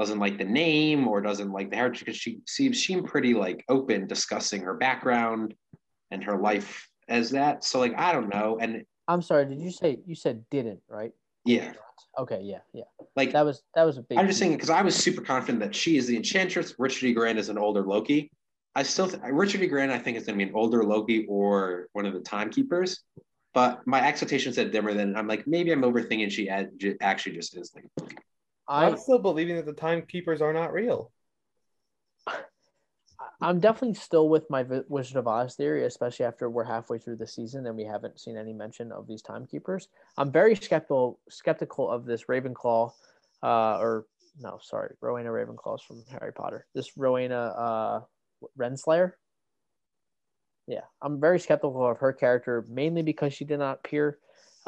doesn't like the name or doesn't like the heritage because she seems seemed pretty like open discussing her background and her life as that. So like I don't know. And I'm sorry, did you say you said didn't, right? Yeah. Okay, yeah, yeah. Like that was that was a big I'm just saying because I was super confident that she is the enchantress, Richard E. Grant is an older Loki. I still th- Richard E. Grant. I think is going to be an older Loki or one of the timekeepers. But my expectations said dimmer. than I'm like, maybe I'm overthinking. She ad- actually just is like. I'm still believing that the timekeepers are not real. I'm definitely still with my Wizard of Oz theory, especially after we're halfway through the season and we haven't seen any mention of these timekeepers. I'm very skeptical skeptical of this Ravenclaw uh, or no, sorry, Rowena Ravenclaw from Harry Potter. This Rowena uh, Renslayer. Yeah, I'm very skeptical of her character, mainly because she did not appear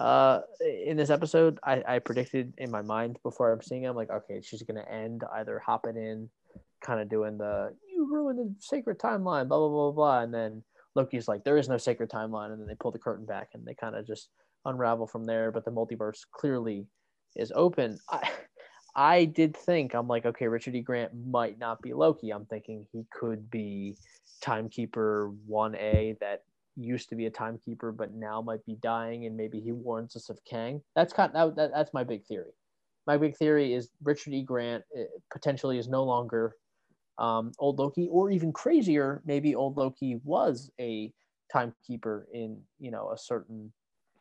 uh, in this episode. I, I predicted in my mind before I'm seeing it, I'm like, okay, she's gonna end either hopping in, kind of doing the you ruined the sacred timeline, blah blah blah blah, and then Loki's like, there is no sacred timeline, and then they pull the curtain back and they kind of just unravel from there. But the multiverse clearly is open. I, I did think I'm like, okay, Richard E. Grant might not be Loki. I'm thinking he could be Timekeeper 1A that used to be a timekeeper but now might be dying and maybe he warns us of Kang. That's kind of, that, that's my big theory. My big theory is Richard E. Grant eh, potentially is no longer um, old Loki, or even crazier, maybe old Loki was a timekeeper in you know a certain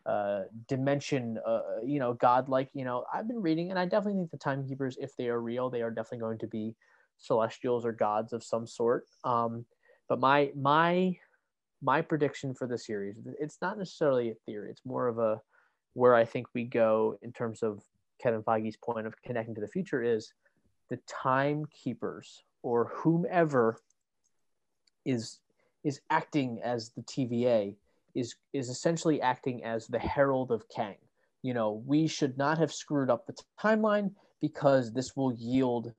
uh, dimension, uh, you know, godlike. You know, I've been reading, and I definitely think the timekeepers, if they are real, they are definitely going to be celestials or gods of some sort. Um, but my my my prediction for the series, it's not necessarily a theory. It's more of a where I think we go in terms of Kevin Feige's point of connecting to the future is the timekeepers or whomever is is acting as the TVA is is essentially acting as the herald of Kang. You know, we should not have screwed up the timeline because this will yield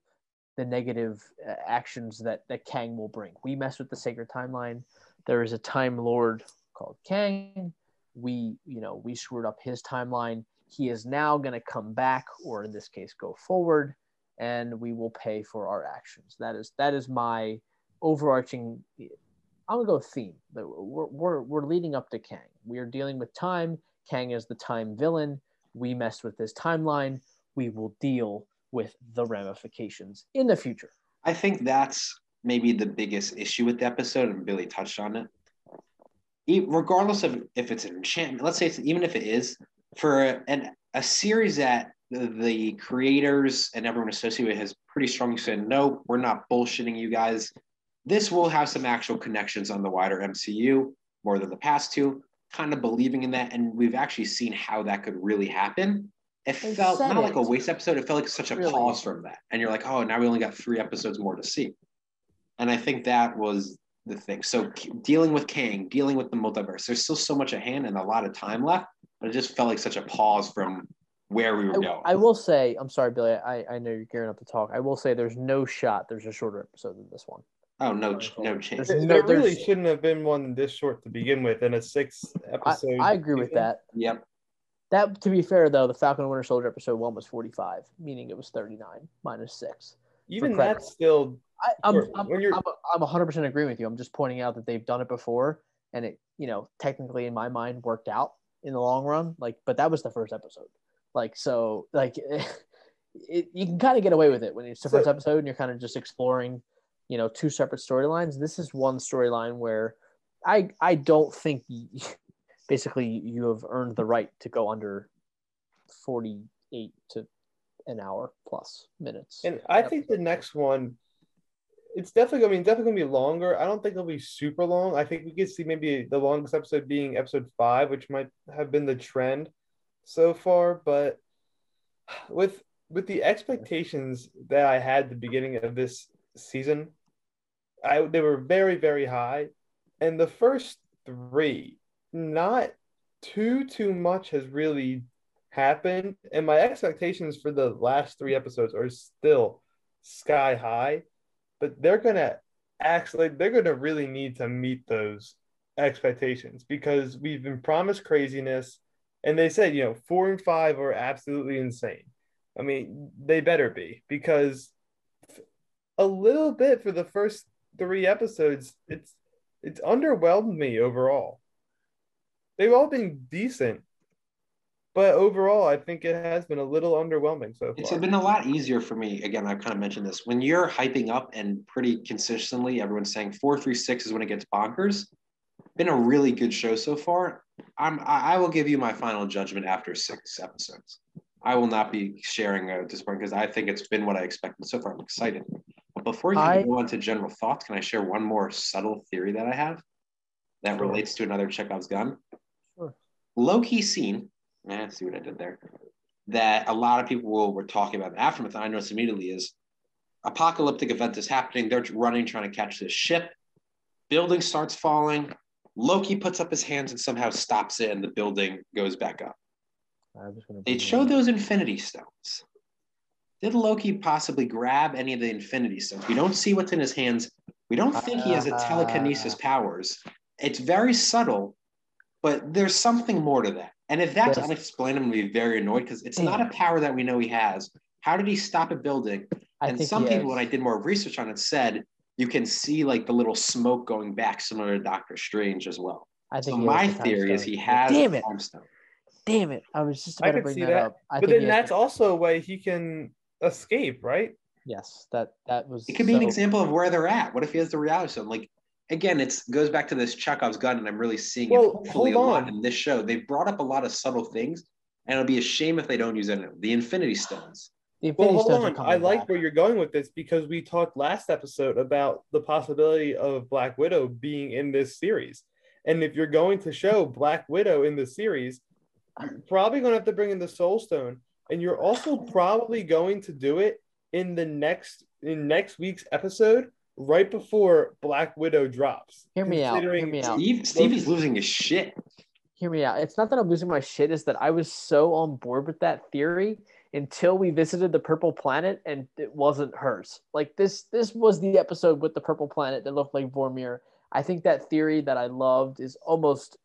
the negative uh, actions that that Kang will bring. We mess with the sacred timeline. There is a time lord called Kang. We, you know, we screwed up his timeline. He is now going to come back, or in this case, go forward, and we will pay for our actions. That is that is my overarching I'm gonna go theme. We're, we're, we're leading up to Kang. We are dealing with time. Kang is the time villain. We mess with this timeline. We will deal with the ramifications in the future. I think that's maybe the biggest issue with the episode, and Billy touched on it. Regardless of if it's an enchantment, let's say it's, even if it is for an, a series that the, the creators and everyone associated with has pretty strongly said, no, we're not bullshitting you guys. This will have some actual connections on the wider MCU more than the past two, kind of believing in that. And we've actually seen how that could really happen. It they felt not it. like a waste episode. It felt like such a really? pause from that. And you're like, oh, now we only got three episodes more to see. And I think that was the thing. So dealing with Kang, dealing with the multiverse, there's still so much at hand and a lot of time left, but it just felt like such a pause from where we were I, going. I will say, I'm sorry, Billy. I, I know you're gearing up to talk. I will say there's no shot there's a shorter episode than this one. Oh no, no chance. There, there really shouldn't have been one this short to begin with, in a six episode. I, I agree with that. Yep. That to be fair though, the Falcon Winter Soldier episode one was forty five, meaning it was thirty nine minus six. Even that's still. I, I'm, I'm, I'm, I'm 100% agreeing with you. I'm just pointing out that they've done it before, and it, you know, technically in my mind worked out in the long run. Like, but that was the first episode. Like, so, like, <laughs> it, you can kind of get away with it when it's the first episode and you're kind of just exploring you know two separate storylines this is one storyline where i i don't think <laughs> basically you have earned the right to go under 48 to an hour plus minutes and i think the next one it's definitely I mean definitely gonna be longer. I don't think it'll be super long. I think we could see maybe the longest episode being episode five, which might have been the trend so far. But with with the expectations that I had the beginning of this season, I they were very very high, and the first three, not too too much has really happened, and my expectations for the last three episodes are still sky high, but they're gonna actually they're gonna really need to meet those expectations because we've been promised craziness, and they said you know four and five are absolutely insane. I mean, they better be because a little bit for the first three episodes, it's it's underwhelmed me overall. They've all been decent, but overall, I think it has been a little underwhelming so far. It's been a lot easier for me. Again, I've kind of mentioned this. When you're hyping up and pretty consistently, everyone's saying four three six is when it gets bonkers. Been a really good show so far. I'm I will give you my final judgment after six episodes. I will not be sharing uh, a disappointment because I think it's been what I expected so far. I'm excited. But before you I, go on to general thoughts, can I share one more subtle theory that I have that sure. relates to another Chekhov's gun? Sure. Low key scene. Eh, see what I did there. that a lot of people were talking about the aftermath. I noticed immediately is apocalyptic event is happening. They're running, trying to catch this ship. Building starts falling. Loki puts up his hands and somehow stops it, and the building goes back up. They show those Infinity Stones. Did Loki possibly grab any of the Infinity Stones? We don't see what's in his hands. We don't think he has a telekinesis powers. It's very subtle, but there's something more to that. And if that's yes. unexplained, I'm going to be very annoyed because it's not a mm. power that we know he has. How did he stop a building? And some people, is. when I did more research on it, said you can see like the little smoke going back, similar to Doctor Strange as well. I think so my theory is he has Damn it. time stone. Damn it! I was just about to bring that, that, up. I but then that's also a way he can escape, right? Yes, that that was. It could be an example of where they're at. What if he has the reality stone? Like again, it goes back to this Chekhov's gun, and I'm really seeing well, it hopefully a lot in this show. They've brought up a lot of subtle things, and it'll be a shame if they don't use any of them. The Infinity Stones. The Infinity well, hold on. I like back. where you're going with this because we talked last episode about the possibility of Black Widow being in this series. And if you're going to show Black Widow in the series, you're probably going to have to bring in the Soul Stone, and you're also probably going to do it in the next in next week's episode, right before Black Widow drops. Hear me out. Hear me out. Steve, Stevie's losing his shit. Hear me out. It's not that I'm losing my shit; is that I was so on board with that theory until we visited the Purple Planet, and it wasn't hers. Like this, this was the episode with the Purple Planet that looked like Vormir. I think that theory that I loved is almost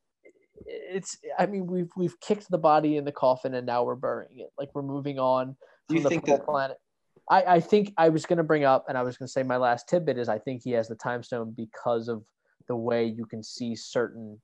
it's I mean we've we've kicked the body in the coffin and now we're burying it. Like we're moving on Do from the that- planet. I, I think I was gonna bring up and I was gonna say my last tidbit is I think he has the time stone because of the way you can see certain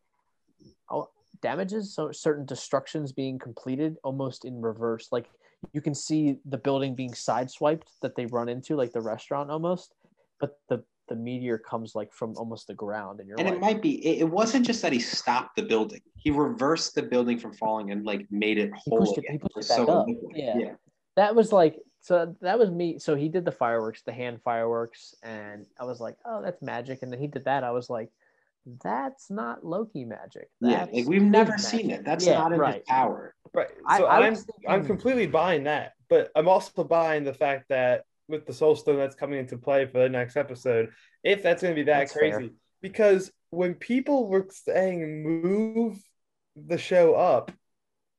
oh, damages, so certain destructions being completed almost in reverse. Like you can see the building being sideswiped that they run into, like the restaurant almost, but the the meteor comes like from almost the ground and you're and like, it might be it, it, wasn't just that he stopped the building he reversed the building from falling and like made it whole he pushed it, he pushed it back so up. Yeah. yeah that was like so that was me. So he did the fireworks the hand fireworks and i was like oh that's magic. And then he did that. I was like that's not loki magic. That's yeah like we've never seen it. That's yeah, not in right. his power. Right. So I, am I'm, I'm completely buying that but i'm also buying the fact that with the Soul Stone that's coming into play for the next episode, if that's going to be that that's crazy. Fair. Because when people were saying move the show up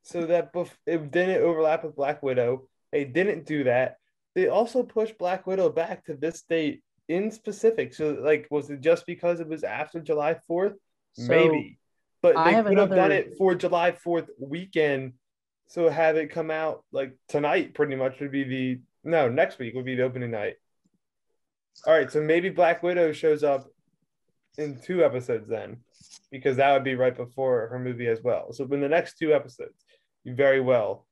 so that bef- it didn't overlap with Black Widow, they didn't do that. They also pushed Black Widow back to this date in specific. So, like, was it just because it was after July 4th? So Maybe. But they could have done it for July 4th weekend. So have it come out like tonight, pretty much would be the no, next week would be the opening night. All right, so maybe Black Widow shows up in two episodes then, because that would be right before her movie as well. So in the next two episodes, you very well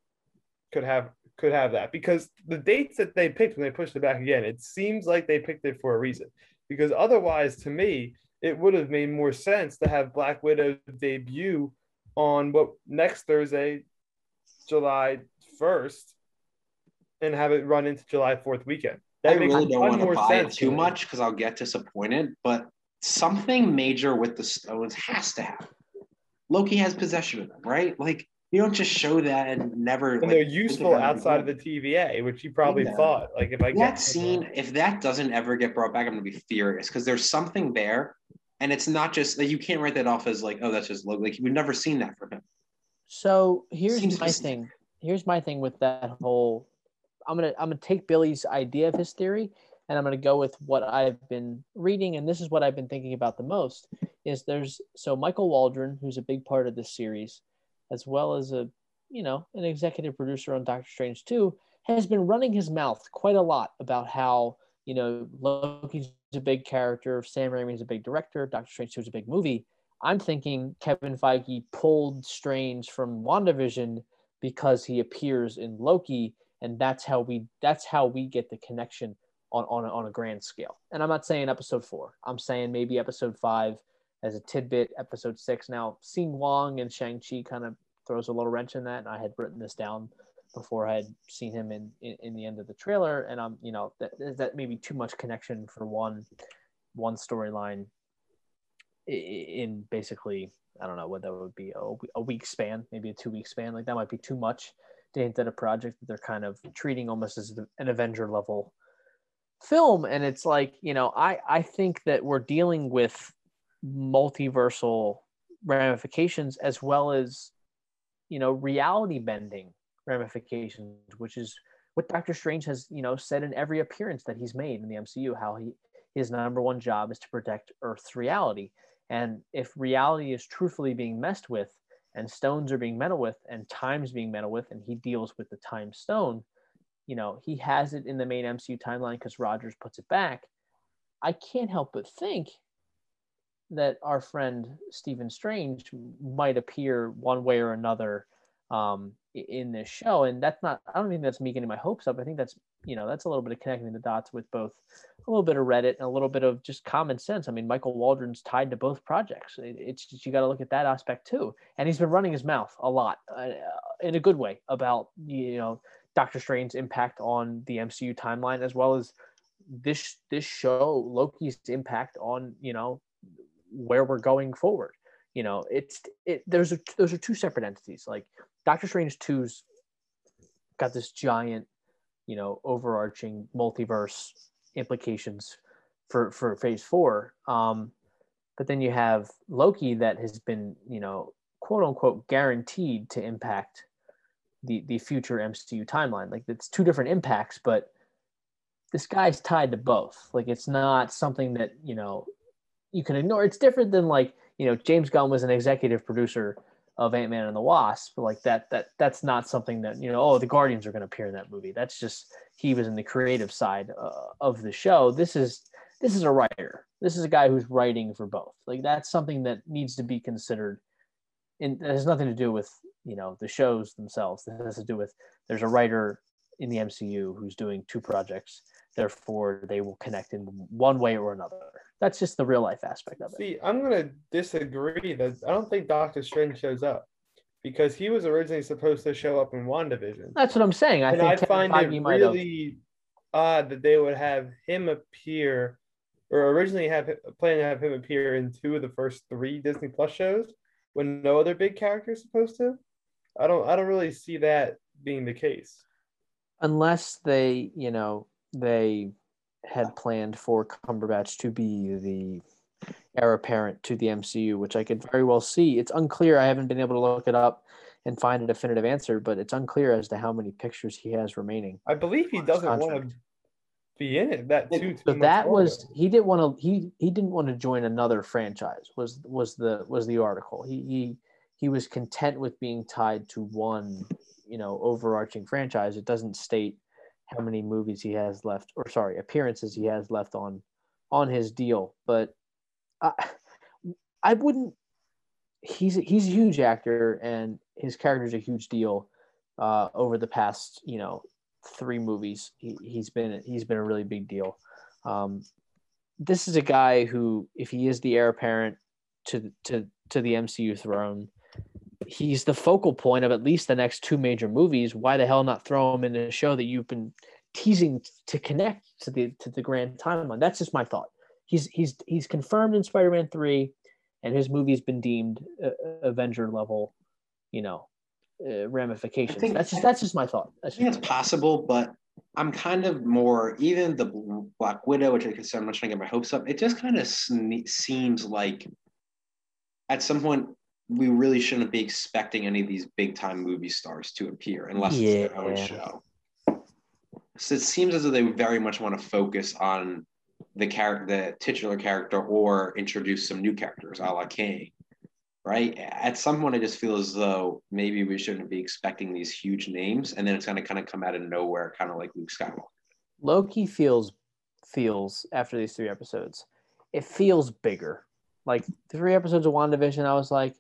could have could have that because the dates that they picked when they pushed it back again, it seems like they picked it for a reason. Because otherwise, to me, it would have made more sense to have Black Widow debut on what next Thursday, July first, and have it run into July 4th weekend. That I really don't want to buy it too to much because I'll get disappointed, but something major with the Stones has to happen. Loki has possession of them, right? Like you don't just show that and never. And like, they're useful outside of the TVA, which you probably yeah. thought. Like if I that scene, if that doesn't ever get brought back, I'm gonna be furious because there's something there, and it's not just like you can't write that off as like, oh, that's just Loki. Like we've never seen that from him. So here's my thing. Here's my thing with that whole I'm gonna I'm gonna take Billy's idea of his theory, and I'm gonna go with what I've been reading, and this is what I've been thinking about the most. Is there's so Michael Waldron, who's a big part of this series, as well as a you know an executive producer on Doctor Strange too, has been running his mouth quite a lot about how you know Loki's a big character, Sam Raimi's a big director, Doctor Strange 2 is a big movie. I'm thinking Kevin Feige pulled Strange from WandaVision because he appears in Loki and that's how we that's how we get the connection on on a, on a grand scale. And I'm not saying episode four. I'm saying maybe episode five as a tidbit. Episode six. Now, seeing Wong and Shang Chi kind of throws a little wrench in that, and I had written this down before I had seen him in, in, in the end of the trailer, and I'm you know that that maybe too much connection for one one storyline in basically I don't know what that would be a, a week span, maybe a two week span. Like that might be too much to hint at a project that they're kind of treating almost as an Avenger level film. And it's like, you know, I, I think that we're dealing with multiversal ramifications as well as, you know, reality bending ramifications, which is what Doctor Strange has, you know, said in every appearance that he's made in the MCU, how he his number one job is to protect Earth's reality. And if reality is truthfully being messed with, and stones are being meddled with, and time's being meddled with, and he deals with the time stone, you know, he has it in the main MCU timeline because Rogers puts it back. I can't help but think that our friend Stephen Strange might appear one way or another um, in this show, and that's not. I don't think that's me getting my hopes up. I think that's you know that's a little bit of connecting the dots with both a little bit of Reddit and a little bit of just common sense. I mean, Michael Waldron's tied to both projects. it's just, you got to look at that aspect too, and he's been running his mouth a lot uh, in a good way about you know Doctor Strange's impact on the MCU timeline as well as this this show Loki's impact on you know where we're going forward. You know, it's it. There's a those are two separate entities. Like Doctor Strange 2's got this giant, you know, overarching multiverse implications for for Phase Four. Um, but then you have Loki that has been, you know, quote unquote guaranteed to impact the the future MCU timeline. Like it's two different impacts, but this guy's tied to both. Like it's not something that you know you can ignore. It's different than like you know James Gunn was an executive producer of Ant Man and the Wasp. Like that that that's not something that you know. Oh, the Guardians are going to appear in that movie. That's just he was in the creative side uh, of the show. This is this is a writer. This is a guy who's writing for both. Like that's something that needs to be considered. And it has nothing to do with you know the shows themselves. This has to do with there's a writer in the MCU who's doing two projects. Therefore, they will connect in one way or another. That's just the real life aspect of it. See, I'm gonna disagree. That I don't think Doctor Strange shows up because he was originally supposed to show up in WandaVision. That's what I'm saying. I and I find it really odd that they would have him appear, or originally have plan to have him appear in two of the first three Disney Plus shows when no other big character is supposed to. I don't. I don't really see that being the case. Unless they, you know, they had planned for Cumberbatch to be the heir apparent to the MCU, which I could very well see. It's unclear. I haven't been able to look it up and find a definitive answer, but it's unclear as to how many pictures he has remaining. I believe he doesn't want to be in it. That too. So that was he didn't want to. He he didn't want to join another franchise. Was was the was the article. He he he was content with being tied to one, you know, overarching franchise. It doesn't state how many movies he has left, or sorry, appearances he has left on on his deal. But I, I wouldn't. He's he's a huge actor, and his character is a huge deal. Uh, over the past, you know, three movies, he, he's been he's been a really big deal. Um, this is a guy who, if he is the heir apparent to to to the MCU throne, he's the focal point of at least the next two major movies. Why the hell not throw him in a show that you've been teasing to connect to the to the grand timeline? That's just my thought he's he's he's confirmed in Spider-Man three, and his movie's been deemed uh, Avenger level, you know, uh, ramifications. Think, that's just that's just my thought. That's I think it's possible, but I'm kind of more even the Black Widow, which I consider I'm not trying to get my hopes up. It just kind of sne- seems like at some point we really shouldn't be expecting any of these big time movie stars to appear unless yeah. it's their own show. So it seems as though they very much want to focus on the character, the titular character, or introduce some new characters, a la Kang. Right. At some point, I just feel as though maybe we shouldn't be expecting these huge names, and then it's going to kind of come out of nowhere, kind of like Luke Skywalker. Loki feels feels after these three episodes, it feels bigger. Like three episodes of WandaVision, I was like,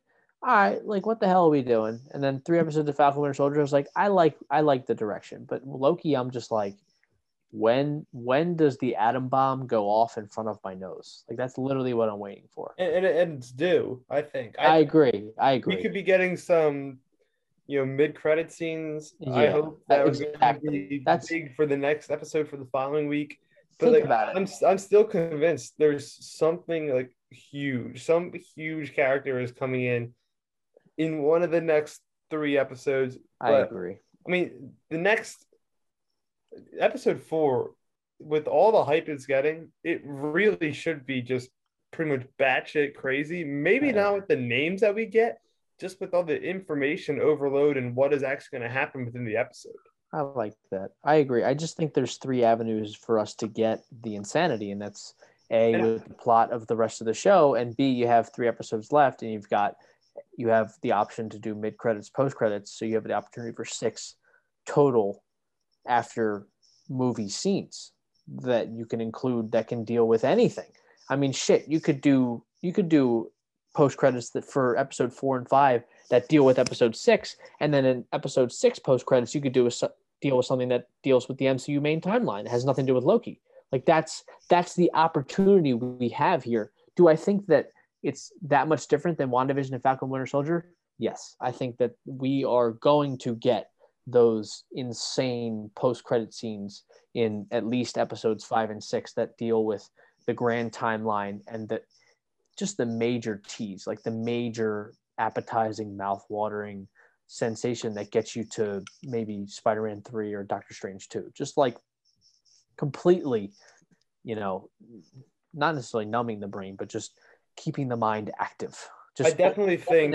all right, like what the hell are we doing? And then three episodes of Falcon Winter Soldier, I was like, I like I like the direction. But Loki, I'm just like, when when does the atom bomb go off in front of my nose? Like that's literally what I'm waiting for. And, and, and it's due, I think. I, I, agree. I agree. We could be getting some, you know, mid credit scenes. Yeah, I hope that exactly. be that's big for the next episode for the following week. But think like, about it. I'm I'm still convinced there's something like huge, some huge character is coming in in one of the next three episodes. I agree. I mean, the next episode four, with all the hype it's getting, it really should be just pretty much batshit crazy. Maybe Yeah. not with the names that we get, just with all the information overload and what is actually going to happen within the episode. I like that. I agree. I just think there's three avenues for us to get the insanity, and that's a with the plot of the rest of the show, and b you have three episodes left, and you've got you have the option to do mid credits, post credits, so you have the opportunity for six total after movie scenes that you can include that can deal with anything. I mean, shit, you could do you could do post credits that for episode four and five that deal with episode six, and then in episode six post credits you could do a deal with something that deals with the MCU main timeline. It has nothing to do with Loki. Like that's that's the opportunity we have here. Do I think that it's that much different than WandaVision and Falcon Winter Soldier? Yes, I think that we are going to get those insane post credit scenes in at least episodes five and six that deal with the grand timeline and that just the major tease, like the major appetizing, mouth watering sensation that gets you to maybe Spider Man 3 or Doctor Strange 2. Just like completely, you know, not necessarily numbing the brain, but just keeping the mind active. Just I definitely think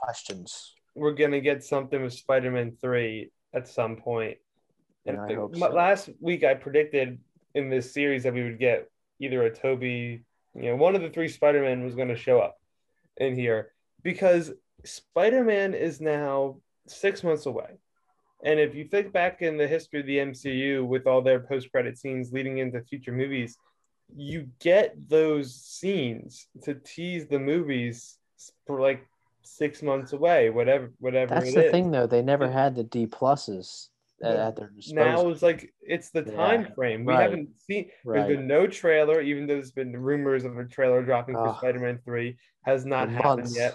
questions. we're gonna get something with Spider-Man three at some point. And I hope so. last week I predicted in this series that we would get either a Tobey, you know, one of the three Spider-Man was going to show up in here because Spider-Man is now six months away. And if you think back in the history of the MCU with all their post-credit scenes leading into future movies, you get those scenes to tease the movies for like six months away, whatever, whatever. That's the is. thing, though. They never had the D pluses at, Yeah. at their disposal. now it's like it's the Yeah, time frame. We right, haven't seen right. there's been no trailer, even though there's been rumors of a trailer dropping for. Spider-Man 3 has not happened months. yet.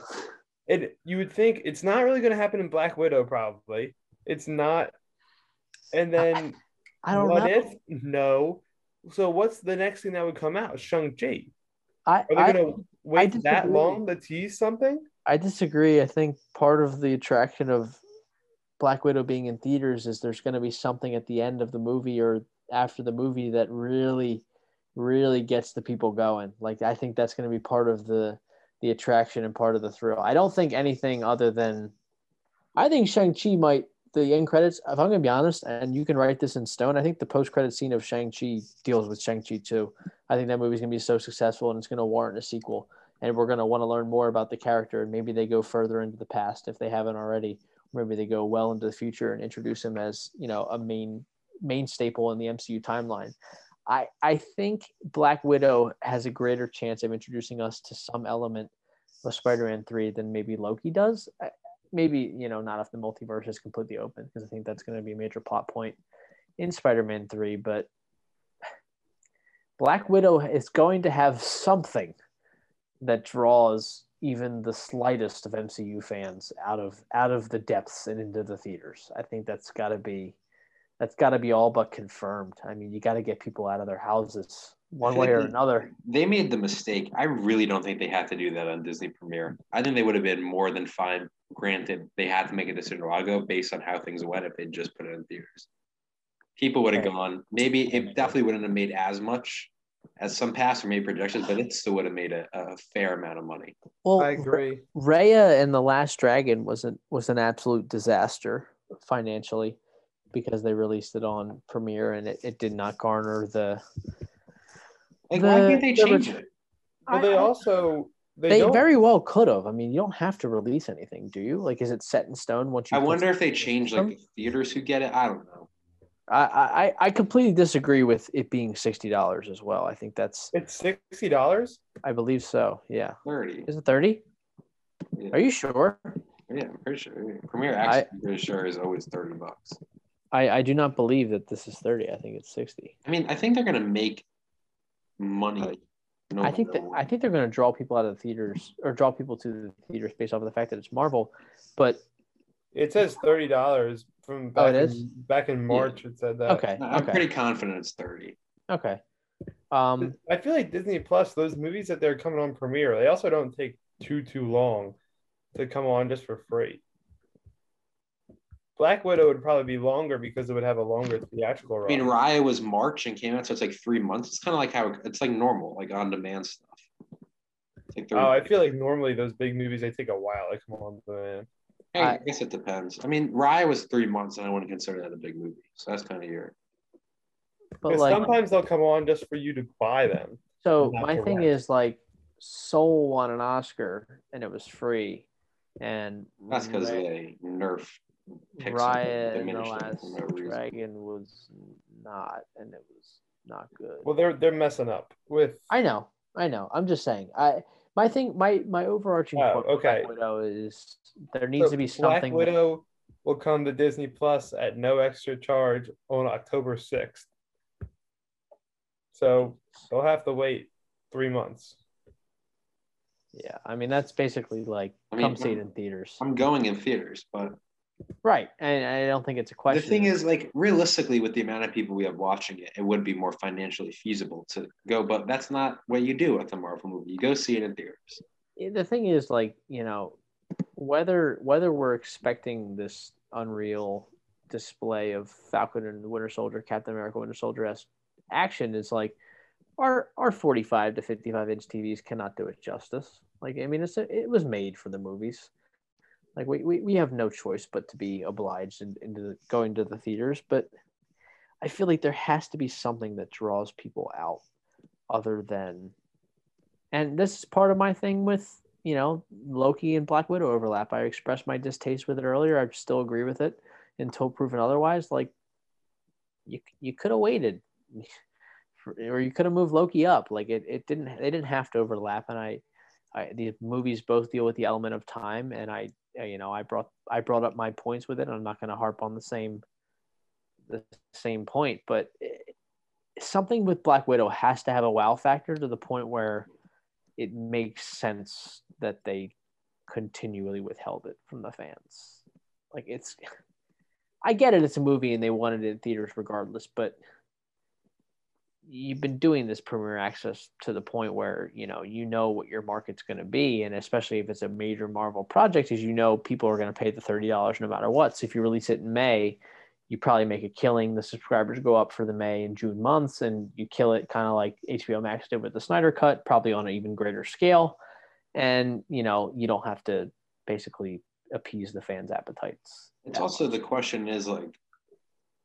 It you would think it's not really gonna happen in Black Widow, probably. It's not. And then I don't what know. if? No. So what's the next thing that would come out? Shang-Chi. Are they I, gonna wait that long to tease something? I disagree. I think part of the attraction of Black Widow being in theaters is there's going to be something at the end of the movie or after the movie that really, really gets the people going. Like I think that's going to be part of the the attraction and part of the thrill. I don't think anything other than I think Shang Chi might the end credits. If I'm to be honest, and you can write this in stone, I think the post credit scene of Shang Chi deals with Shang Chi too. I think that movie's to be so successful and it's to warrant a sequel and we're to want to learn more about the character and maybe they go further into the past if they haven't already maybe they go well into the future and introduce him as you know a main main staple in the mcu timeline i i think black widow has a greater chance of introducing us to some element of spider-man 3 than maybe loki does maybe you know not if the multiverse is completely open because i think that's going to be a major plot point in spider-man 3 but black widow is going to have something that draws even the slightest of MCU fans out of out of the depths and into the theaters. I think that's got to be that's got to be all but confirmed. I mean, you got to get people out of their houses one way like or they- another. They made the mistake. I really don't think they had to do that on Disney Premiere. I think they would have been more than fine. Granted, they had to make a decision a while ago based on how things went if they just put it in theaters. People would have Right. gone. Maybe it definitely wouldn't have made as much as some past or made projections, but it still would have made a, a fair amount of money. Well, I agree. Raya and the Last Dragon was an was an absolute disaster financially because they released it on Premiere and it, it did not garner the. Like, why can't they change ret- it? Well, they I- I- also they, They very well could have. I mean, you don't have to release anything, do you? Like, is it set in stone once you? I wonder if they change like the theaters who get it. I don't know. I, I I completely disagree with it being sixty dollars as well. I think that's it's sixty dollars. I believe so. Yeah, Thirty. is it thirty? Yeah. Are you sure? Yeah, I'm pretty sure. Premiere actually, I'm pretty sure is always thirty bucks. I I do not believe that this is thirty. I think it's sixty. I mean, I think they're gonna make money. No I think that matter I think they're going to draw people out of the theaters or draw people to the theaters based off of the fact that it's Marvel. But It says thirty dollars from Oh, back it in, back in March. It said that. okay, I'm okay, pretty confident it's thirty. okay. Um, I feel like Disney Plus, those movies that they're coming on premiere, they also don't take too too long to come on just for free. Black Widow would probably be longer because it would have a longer theatrical run. I mean, Raya was March and came out, so it's like three months. It's kind of like how it's like normal, like on demand stuff. Like oh, I feel like normally those big movies they take a while to come on demand. Hey, I guess it depends. I mean, Raya was three months, and I wouldn't consider that a big movie. So that's kind of your. But like, sometimes they'll come on just for you to buy them. So my thing rent. is like, Soul won an Oscar and it was free, and that's because they nerf. Raya and the Last no Dragon was not, and it was not good. Well, they're they're messing up with. I know, I know. I'm just saying. I my thing, my my overarching oh, point okay. Black Widow is there needs so to be something. Black Widow that... will come to Disney Plus at no extra charge on October sixth. So they'll have to wait three months. Yeah, I mean that's basically like I mean, come see it in theaters. I'm going in theaters, but right, and I don't think it's a question. The thing is, like realistically, with the amount of people we have watching it, it would be more financially feasible to go. But that's not what you do with a Marvel movie. You go see it in theaters. The thing is, like you know, whether whether we're expecting this unreal display of Falcon and Winter Soldier, Captain America, Winter Soldier as action is like our our 45 to 55 inch TVs cannot do it justice. Like I mean, it's a, it was made for the movies. Like we, we, we have no choice but to be obliged in, into the, going to the theaters. But I feel like there has to be something that draws people out other than. And this is part of my thing with you know Loki and Black Widow overlap. I expressed my distaste with it earlier. I still agree with it until proven otherwise. Like you you could have waited <laughs> or you could have moved Loki up. Like it, it didn't they didn't have to overlap. And I, I these movies both deal with the element of time. And I, you know, I brought I brought up my points with it. I'm not going to harp on the same the same point, but it, something with Black Widow has to have a wow factor to the point where it makes sense that they continually withheld it from the fans. Like it's I get it, it's a movie and they wanted it in theaters regardless, but you've been doing this premier access to the point where you know you know what your market's going to be and especially if it's a major marvel project is you know people are going to pay the $30 no matter what. So if you release it in may you probably make a killing. The subscribers go up for the may and june months and you kill it kind of like hbo max did with the snyder cut probably on an even greater scale. And you know you don't have to basically appease the fans appetites it's also the question is like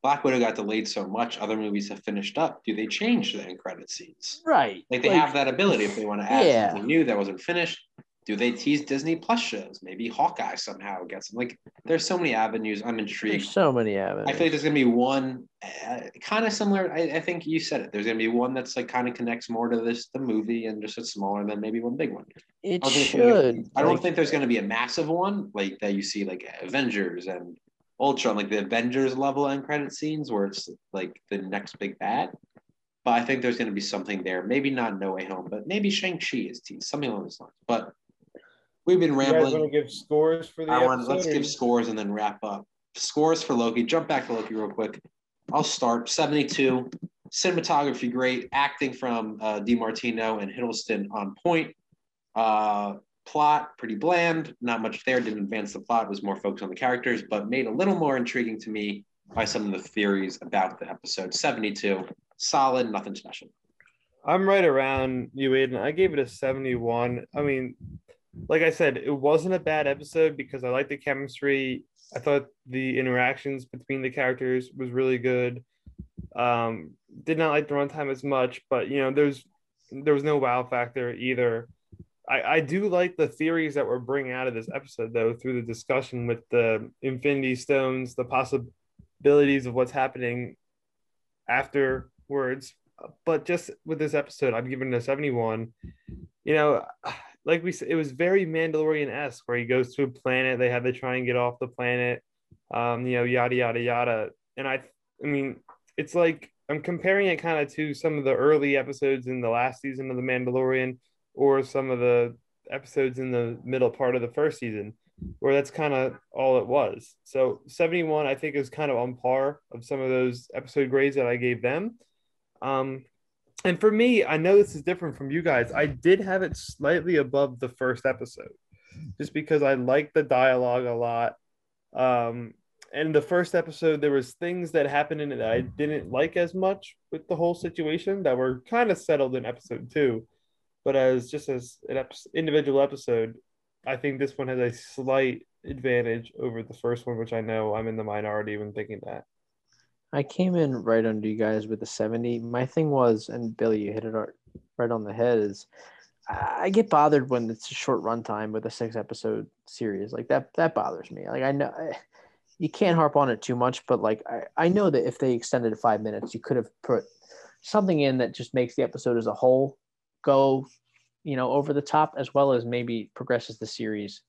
Black Widow got delayed so much, other movies have finished up. Do they change the end credit scenes? Right. Like they like, have that ability if they want to add yeah. something new that wasn't finished. Do they tease Disney Plus shows? Maybe Hawkeye somehow gets them. Like there's so many avenues. I'm intrigued. There's so many avenues. I feel like there's gonna be one uh, kind of similar. I, I, think you said it. There's gonna be one that's like kind of connects more to this the movie and just a smaller than maybe one big one. It I should. I don't like, think there's gonna be a massive one like that you see like Avengers and Ultron, like the Avengers level end credit scenes where it's like the next big bad. But I think there's going to be something there. Maybe not No Way Home, but maybe Shang Chi is teased, something along those lines. But we've been rambling. You want to give scores for the I want, Let's or? give scores and then wrap up. Scores for Loki. Jump back to Loki real quick. I'll start 72. Cinematography great. Acting from uh, Di Martino and Hiddleston on point. Uh, plot pretty bland not much there didn't advance the plot was more focused on the characters but made a little more intriguing to me by some of the theories about the episode 72 solid nothing special. I'm right around you aiden. I gave it a 71 i mean like i said it wasn't a bad episode because i liked the chemistry. I thought the interactions between the characters was really good. Um did not like the runtime as much but you know there's there was no wow factor either I, I do like the theories that we're bringing out of this episode, though, through the discussion with the Infinity Stones, the possibilities of what's happening afterwards. But just with this episode, I'm giving it a 71. You know, like we said, it was very Mandalorian esque, where he goes to a planet, they have to try and get off the planet, um, you know, yada yada yada. And I, I mean, it's like I'm comparing it kind of to some of the early episodes in the last season of The Mandalorian or some of the episodes in the middle part of the first season where that's kind of all it was. So 71, I think, is kind of on par of some of those episode grades that I gave them. Um, and for me, I know this is different from you guys. I did have it slightly above the first episode just because I like the dialogue a lot. Um, and the first episode there was things that happened in it that I didn't like as much with the whole situation that were kind of settled in episode two, but as just as an ep- individual episode, I think this one has a slight advantage over the first one, which I know I'm in the minority when thinking that. I came in right under you guys with the 70. My thing was, and Billy, you hit it right on the head, is I get bothered when it's a short runtime with a six episode series. Like that, that bothers me. Like I know you can't harp on it too much, but like I, I know that if they extended five minutes, you could have put something in that just makes the episode as a whole go, you know, over the top, as well as maybe progresses the series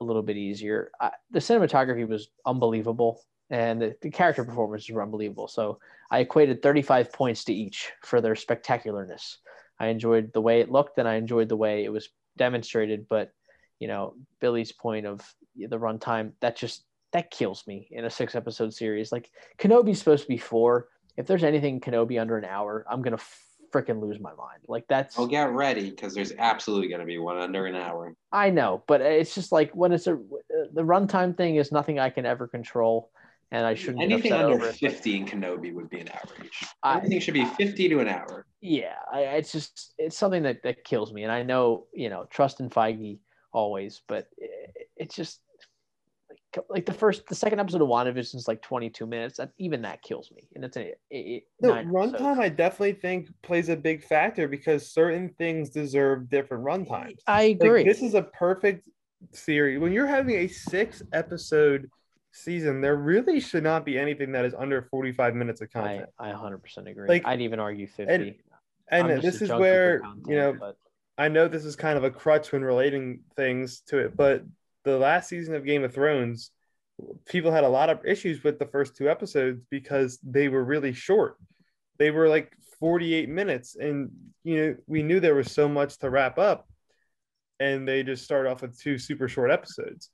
a little bit easier. I, the cinematography was unbelievable, and the, the character performances were unbelievable. So I equated 35 points to each for their spectacularness. I enjoyed the way it looked, and I enjoyed the way it was demonstrated. But you know, Billy's point of the runtime that just that kills me in a six episode series. Like Kenobi's supposed to be four. If there's anything Kenobi under an hour, I'm gonna freaking lose my mind. Like that's. Well, get ready because there's absolutely gonna be one under an hour. I know, but uh, it's just like when it's a uh, the runtime thing is nothing I can ever control, and I shouldn't. Anything under fifty in Kenobi would be an average. I, Everything should be fifty to an hour. Yeah, I, it's just it's something that that kills me, and I know you know trust in Feige always, but it, it's just like the first the second episode of WandaVision is like 22 minutes. That even that kills me. And it's a it, the runtime i definitely think plays a big factor because certain things deserve different runtimes. I agree. like, this is a perfect series. When you're having a six episode season there really should not be anything that is under 45 minutes of content. I, I 100% agree. Like i'd even argue 50 and, and this is where content, you know but... i know this is kind of a crutch when relating things to it but the last season of Game of Thrones, people had a lot of issues with the first two episodes because they were really short. They were like 48 minutes, and you know we knew there was so much to wrap up, and they just started off with two super short episodes,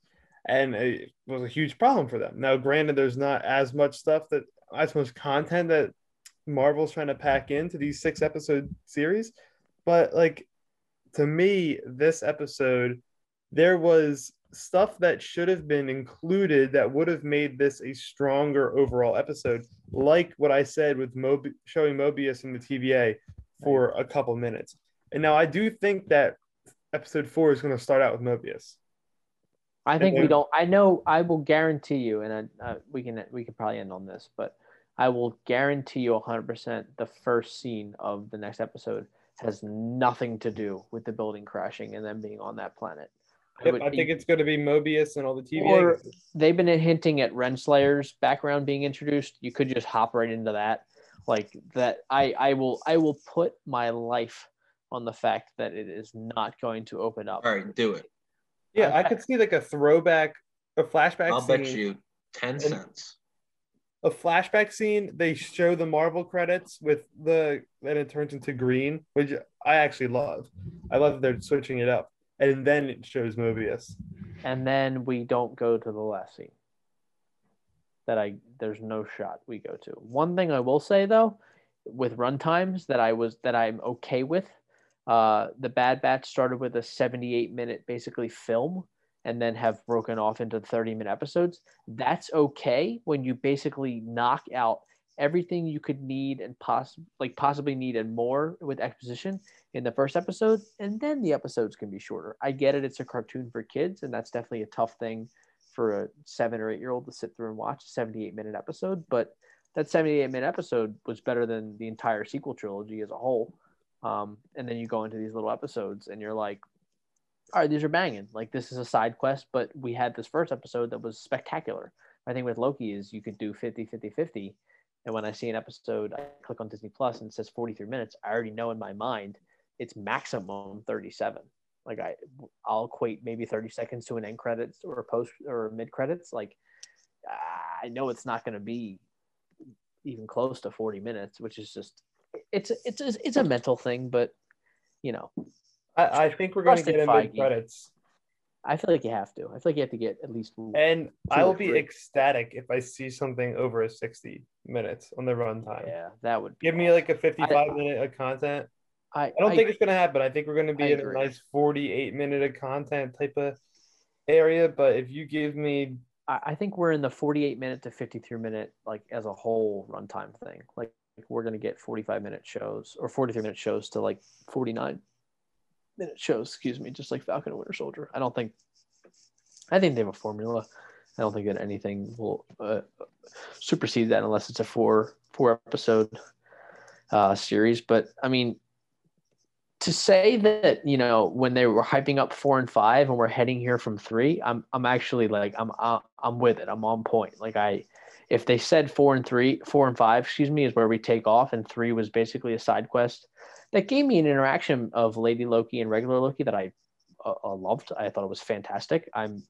and it was a huge problem for them. Now, granted, there's not as much stuff that as much content that Marvel's trying to pack into these six episode series, but like to me, this episode there was stuff that should have been included that would have made this a stronger overall episode, like what I said with Mobi- showing Mobius in the TVA for a couple minutes. And now I do think that episode four is going to start out with Mobius. I think we don't. I know. I will guarantee you, and I, uh, we can we can probably end on this, but I will guarantee you 100% the first scene of the next episode has nothing to do with the building crashing and them being on that planet. Yep, I, I think it's going to be Mobius and all the TVA. Or they've been hinting at Renslayer's background being introduced. You could just hop right into that, like that. I I will I will put my life on the fact that it is not going to open up. All right, do it. Yeah, I, I could see like a throwback, a flashback. I'll bet you ten cents. A flashback scene. They show the Marvel credits with the and it turns into green, which I actually love. I love that they're switching it up and then it shows Mobius. And then we don't go to the last scene. That I there's no shot we go to. One thing I will say though, with runtimes that I was that I'm okay with. Uh, the Bad Batch started with a 78 minute basically film and then have broken off into 30 minute episodes. That's okay when you basically knock out everything you could need and poss- like possibly need and more with exposition in the first episode and then the episodes can be shorter. I get it it's a cartoon for kids and that's definitely a tough thing for a seven or eight year old to sit through and watch a 78 minute episode but that 78 minute episode was better than the entire sequel trilogy as a whole. Um, and then you go into these little episodes and you're like all right these are banging. Like this is a side quest but we had this first episode that was spectacular. I think with loki is you could do 50 50 50 and when I see an episode, I click on Disney Plus and it says 43 minutes. I already know in my mind it's maximum 37. Like I, I'll equate maybe 30 seconds to an end credits or a post or mid credits. Like I know it's not going to be even close to 40 minutes, which is just it's it's it's a mental thing, but you know, I, I think we're going to get mid credits. I feel like you have to. I feel like you have to get at least. And I will be ecstatic if I see something over a sixty minutes on the runtime. Yeah, that would give me like a fifty-five I, minute of content. I, I don't I, think it's gonna happen. I think we're gonna be in a nice forty-eight minute of content type of area. But if you give me I think we're in the 48 minute to 53 minute, like as a whole runtime thing. Like we're going to get 45 minute shows or 43 minute shows to like 49 minute shows, excuse me, just like Falcon and Winter Soldier. I don't think, I think they have a formula. I don't think that anything will uh, supersede that unless it's a four four episode uh, series. But I mean, to say that you know when they were hyping up four and five and we're heading here from three i'm i'm actually like i'm uh, i'm with it i'm on point like i if they said four and three four and five excuse me is where we take off and three was basically a side quest that gave me an interaction of lady loki and regular loki that i uh, uh loved i thought it was fantastic i'm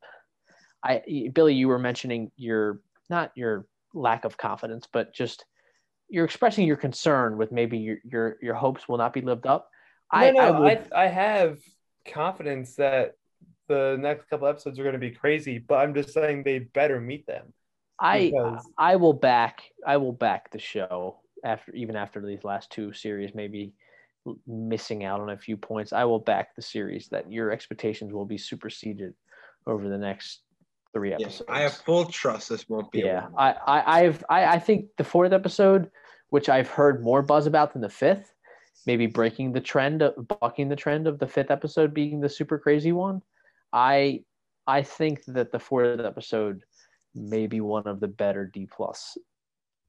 i billy you were mentioning your not your lack of confidence but just you're expressing your concern with maybe your your your hopes will not be lived up I, no, I, would... I, I have confidence that the next couple episodes are going to be crazy, but I'm just saying they better meet them. I because... I will back I will back the show after even after these last two series maybe missing out on a few points. I will back the series that your expectations will be superseded over the next three episodes. Yeah, I have full trust this won't be. Yeah, I, I I've I, I think the fourth episode, which I've heard more buzz about than the fifth, maybe breaking the trend of bucking the trend of the fifth episode being the super crazy one i i think that the fourth episode may be one of the better d plus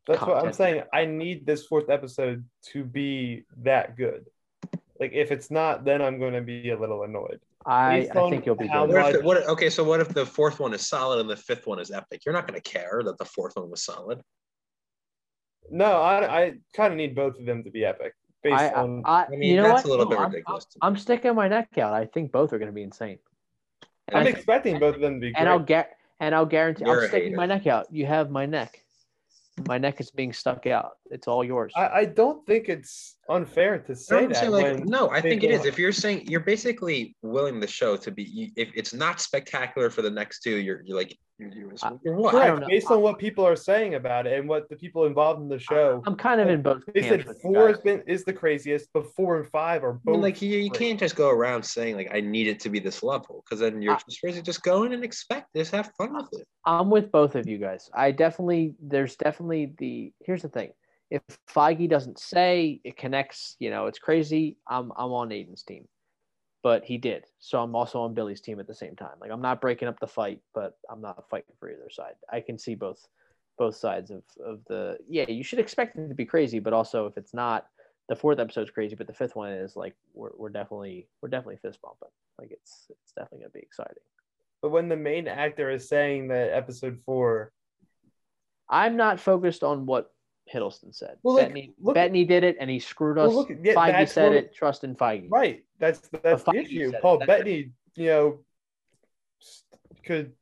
that's what i'm saying i need this fourth episode to be that good like if it's not then i'm going to be a little annoyed I, I think you'll be good. What the, what, okay, so what if the fourth one is solid and the fifth one is epic? You're not going to care that the fourth one was solid. No, I, I kind of need both of them to be epic based I, on. I, I mean, you know that's what? a little no, bit I'm, ridiculous. I'm, I'm, sticking my neck out. I think both are going to be insane. And I'm expecting both of them to be. And I'll get and I'll guarantee. You're I'm sticking my neck out. You have my neck my neck is being stuck out. It's all yours. I, I don't think it's unfair to say that. Saying, like, no, I think it is. If you're saying you're basically willing the show to be, if it's not spectacular for the next two, you're, you're like, you're, you're what? Correct. Based on what people are saying about it and what the people involved in the show, I'm kind of in both. They said four has been is the craziest, but four and five are both. I mean, like you, you can't just go around saying like I need it to be this level because then you're I, just crazy. Just go in and expect. this, have fun with it. I'm with both of you guys. I definitely there's definitely the here's the thing. If Feige doesn't say it connects, you know, it's crazy. I'm I'm on Aiden's team, but he did. So I'm also on Billy's team at the same time. Like I'm not breaking up the fight, but I'm not fighting for either side. I can see both both sides of of the yeah. You should expect it to be crazy, but also if it's not, the fourth episode's crazy, but the fifth one is like we're we're definitely we're definitely fist bumping. Like it's it's definitely gonna be exciting. But when the main actor is saying that episode four, I'm not focused on what Hiddleston said. Well, look, Bettany, look, Bettany did it, and he screwed us. Well, look, yeah, Feige said what, it. Trust in Feige. Right. That's that's the issue. Paul Bettany, you know, could.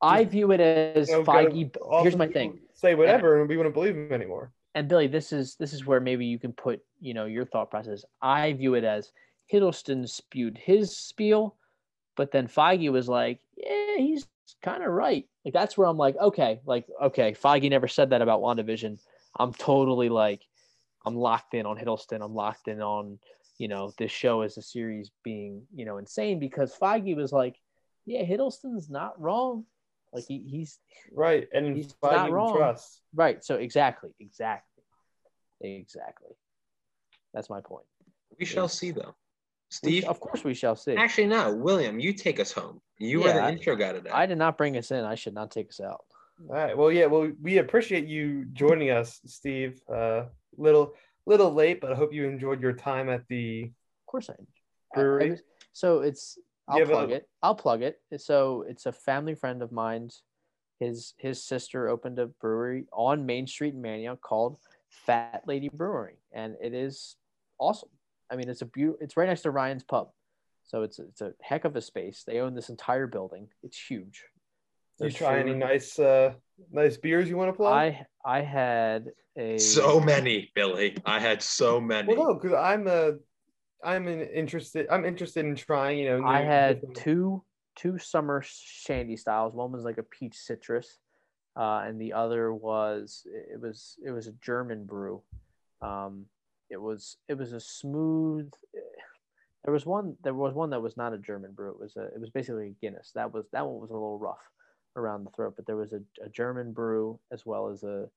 I view it as you know, Feige. Here's my thing. Say whatever, and, and we wouldn't believe him anymore. And Billy, this is this is where maybe you can put you know your thought process. I view it as Hiddleston spewed his spiel, but then Feige was like, "Yeah, he's kind of right." Like that's where I'm like, okay, like okay, Feige never said that about WandaVision I'm totally like, I'm locked in on Hiddleston. I'm locked in on, you know, this show as a series being, you know, insane because Feige was like, yeah, Hiddleston's not wrong. Like he, he's right, and he's Feige not wrong. Trust. Right. So exactly, exactly, exactly. That's my point. We shall see, though. Steve, we, of course, we shall see. Actually, no, William, you take us home. You yeah, are the I, intro guy today. I did not bring us in. I should not take us out. All right. Well, yeah. Well, we appreciate you joining us, Steve. Uh, little little late, but I hope you enjoyed your time at the. Of course, I. Brewery. I, I so it's. I'll plug a... it. I'll plug it. So it's a family friend of mine's. His his sister opened a brewery on Main Street in Manayunk called Fat Lady Brewing, and it is awesome. I mean, it's a beautiful. It's right next to Ryan's Pub, so it's it's a heck of a space. They own this entire building. It's huge. You try any nice uh nice beers you want to play? I I had a so many, Billy. I had so many. Well, no, because I'm a I'm an interested. I'm interested in trying. You know, I had different... two two summer shandy styles. One was like a peach citrus, uh, and the other was it was it was a German brew. Um, it was it was a smooth. There was one. There was one that was not a German brew. It was a. It was basically a Guinness. That was that one was a little rough. Around the throat, but there was a, a German brew as well as a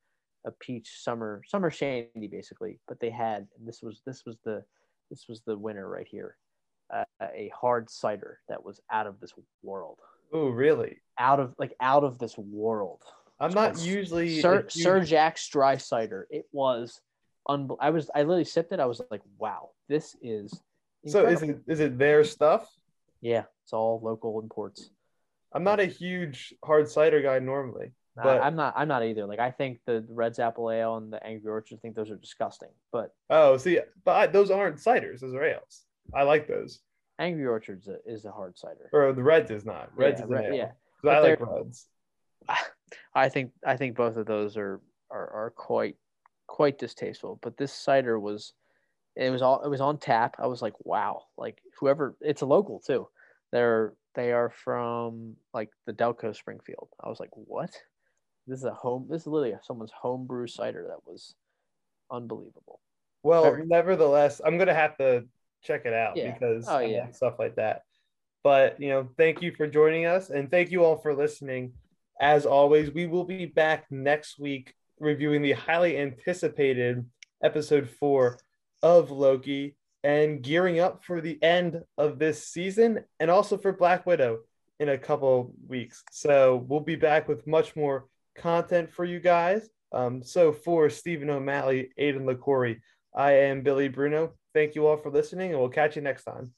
a peach summer summer shandy basically. But they had this was this was the this was the winner right here, uh, a hard cider that was out of this world. Oh, really? Out of like out of this world. I'm not usually Sir, Sir Jack's dry cider. It was unbel- I was I literally sipped it. I was like, wow, this is. Incredible. So is it is it their stuff? Yeah, it's all local imports. I'm not a huge hard cider guy normally. But I'm not. I'm not either. Like I think the Red's Apple Ale and the Angry Orchard I think those are disgusting. But oh, see, but I, those aren't ciders; those are ales. I like those. Angry Orchard's a, is a hard cider. Or the Reds is not. Reds yeah, is an ale. Yeah, I like Reds. <laughs> I think I think both of those are are, are quite quite distasteful. But this cider was, it was all it was on tap. I was like, wow, like whoever it's a local too. They're they are from like the Delco Springfield. I was like, what? This is a home. This is literally someone's homebrew cider that was unbelievable. Well, Very- nevertheless, I'm gonna have to check it out Yeah. because Oh, yeah. stuff like that. But you know, thank you for joining us, and thank you all for listening. As always, we will be back next week reviewing the highly anticipated episode four of Loki and gearing up for the end of this season and also for Black Widow in a couple weeks. So we'll be back with much more content for you guys. Um, so for Stephen O'Malley, Aidan LaCorey, I am Billy Bruno. Thank you all for listening, and we'll catch you next time.